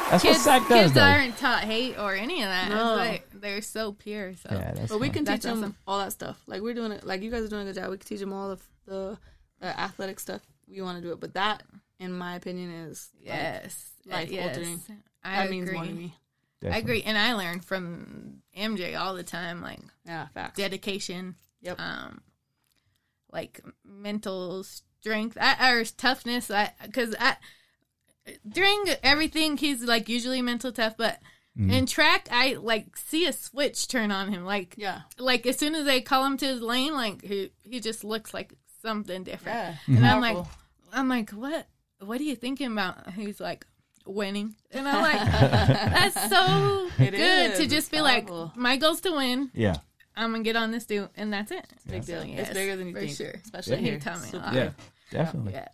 that's Kids, what SAC does, kids though. aren't taught hate or any of that. No. Like, they're so pure. So Yeah, that's But we fun. can teach That's them awesome. all that stuff. Like we're doing it. Like you guys are doing a good job. We can teach them all of the, the athletic stuff. We want to do it, but that, in my opinion, is like, yes, life yes. altering. I that agree. means more to me. I agree, and I learned from MJ all the time, like Yeah, facts. dedication, Yep. um, like mental strength, I, or toughness. I because I during everything he's like usually mental tough, but mm. in track I like see a switch turn on him. Like Yeah. like as soon as they call him to his lane, like he he just looks like something different. Yeah. Mm-hmm. And I'm like, I'm like, what? What are you thinking about? He's like, winning, and I'm like, that's so It good is. to It's just be powerful. like, my goal's to win. Yeah. I'm gonna get on this dude, and that's it. Big deal. So, it's bigger than you for think. sure. Especially He here. taught me a Super lot. Yeah. Definitely. Yeah.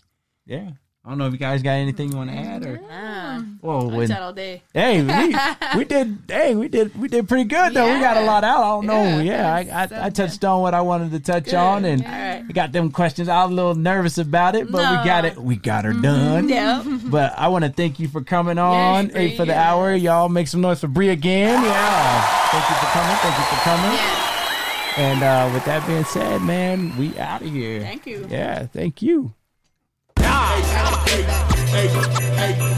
Yeah. I don't know if you guys got anything you want to add or. Ah, Whoa, when, chat all day. hey, we, we did. Hey, we did. We did pretty good though. We got a lot out. I don't know. Yeah. Yeah, I, So I, I touched on what I wanted to touch on, and All right. we got them questions. I was a little nervous about it, but we got it. We got her done. Yeah. But I want to thank you for coming on. Bree, hey, for the yes. hour, y'all make some noise for Bree again. Yeah. Thank you for coming. Thank you for coming. Yeah. And uh, with that being said, man, we out of here. Thank you. Yeah, thank you. Hey, hey, hey, whoa.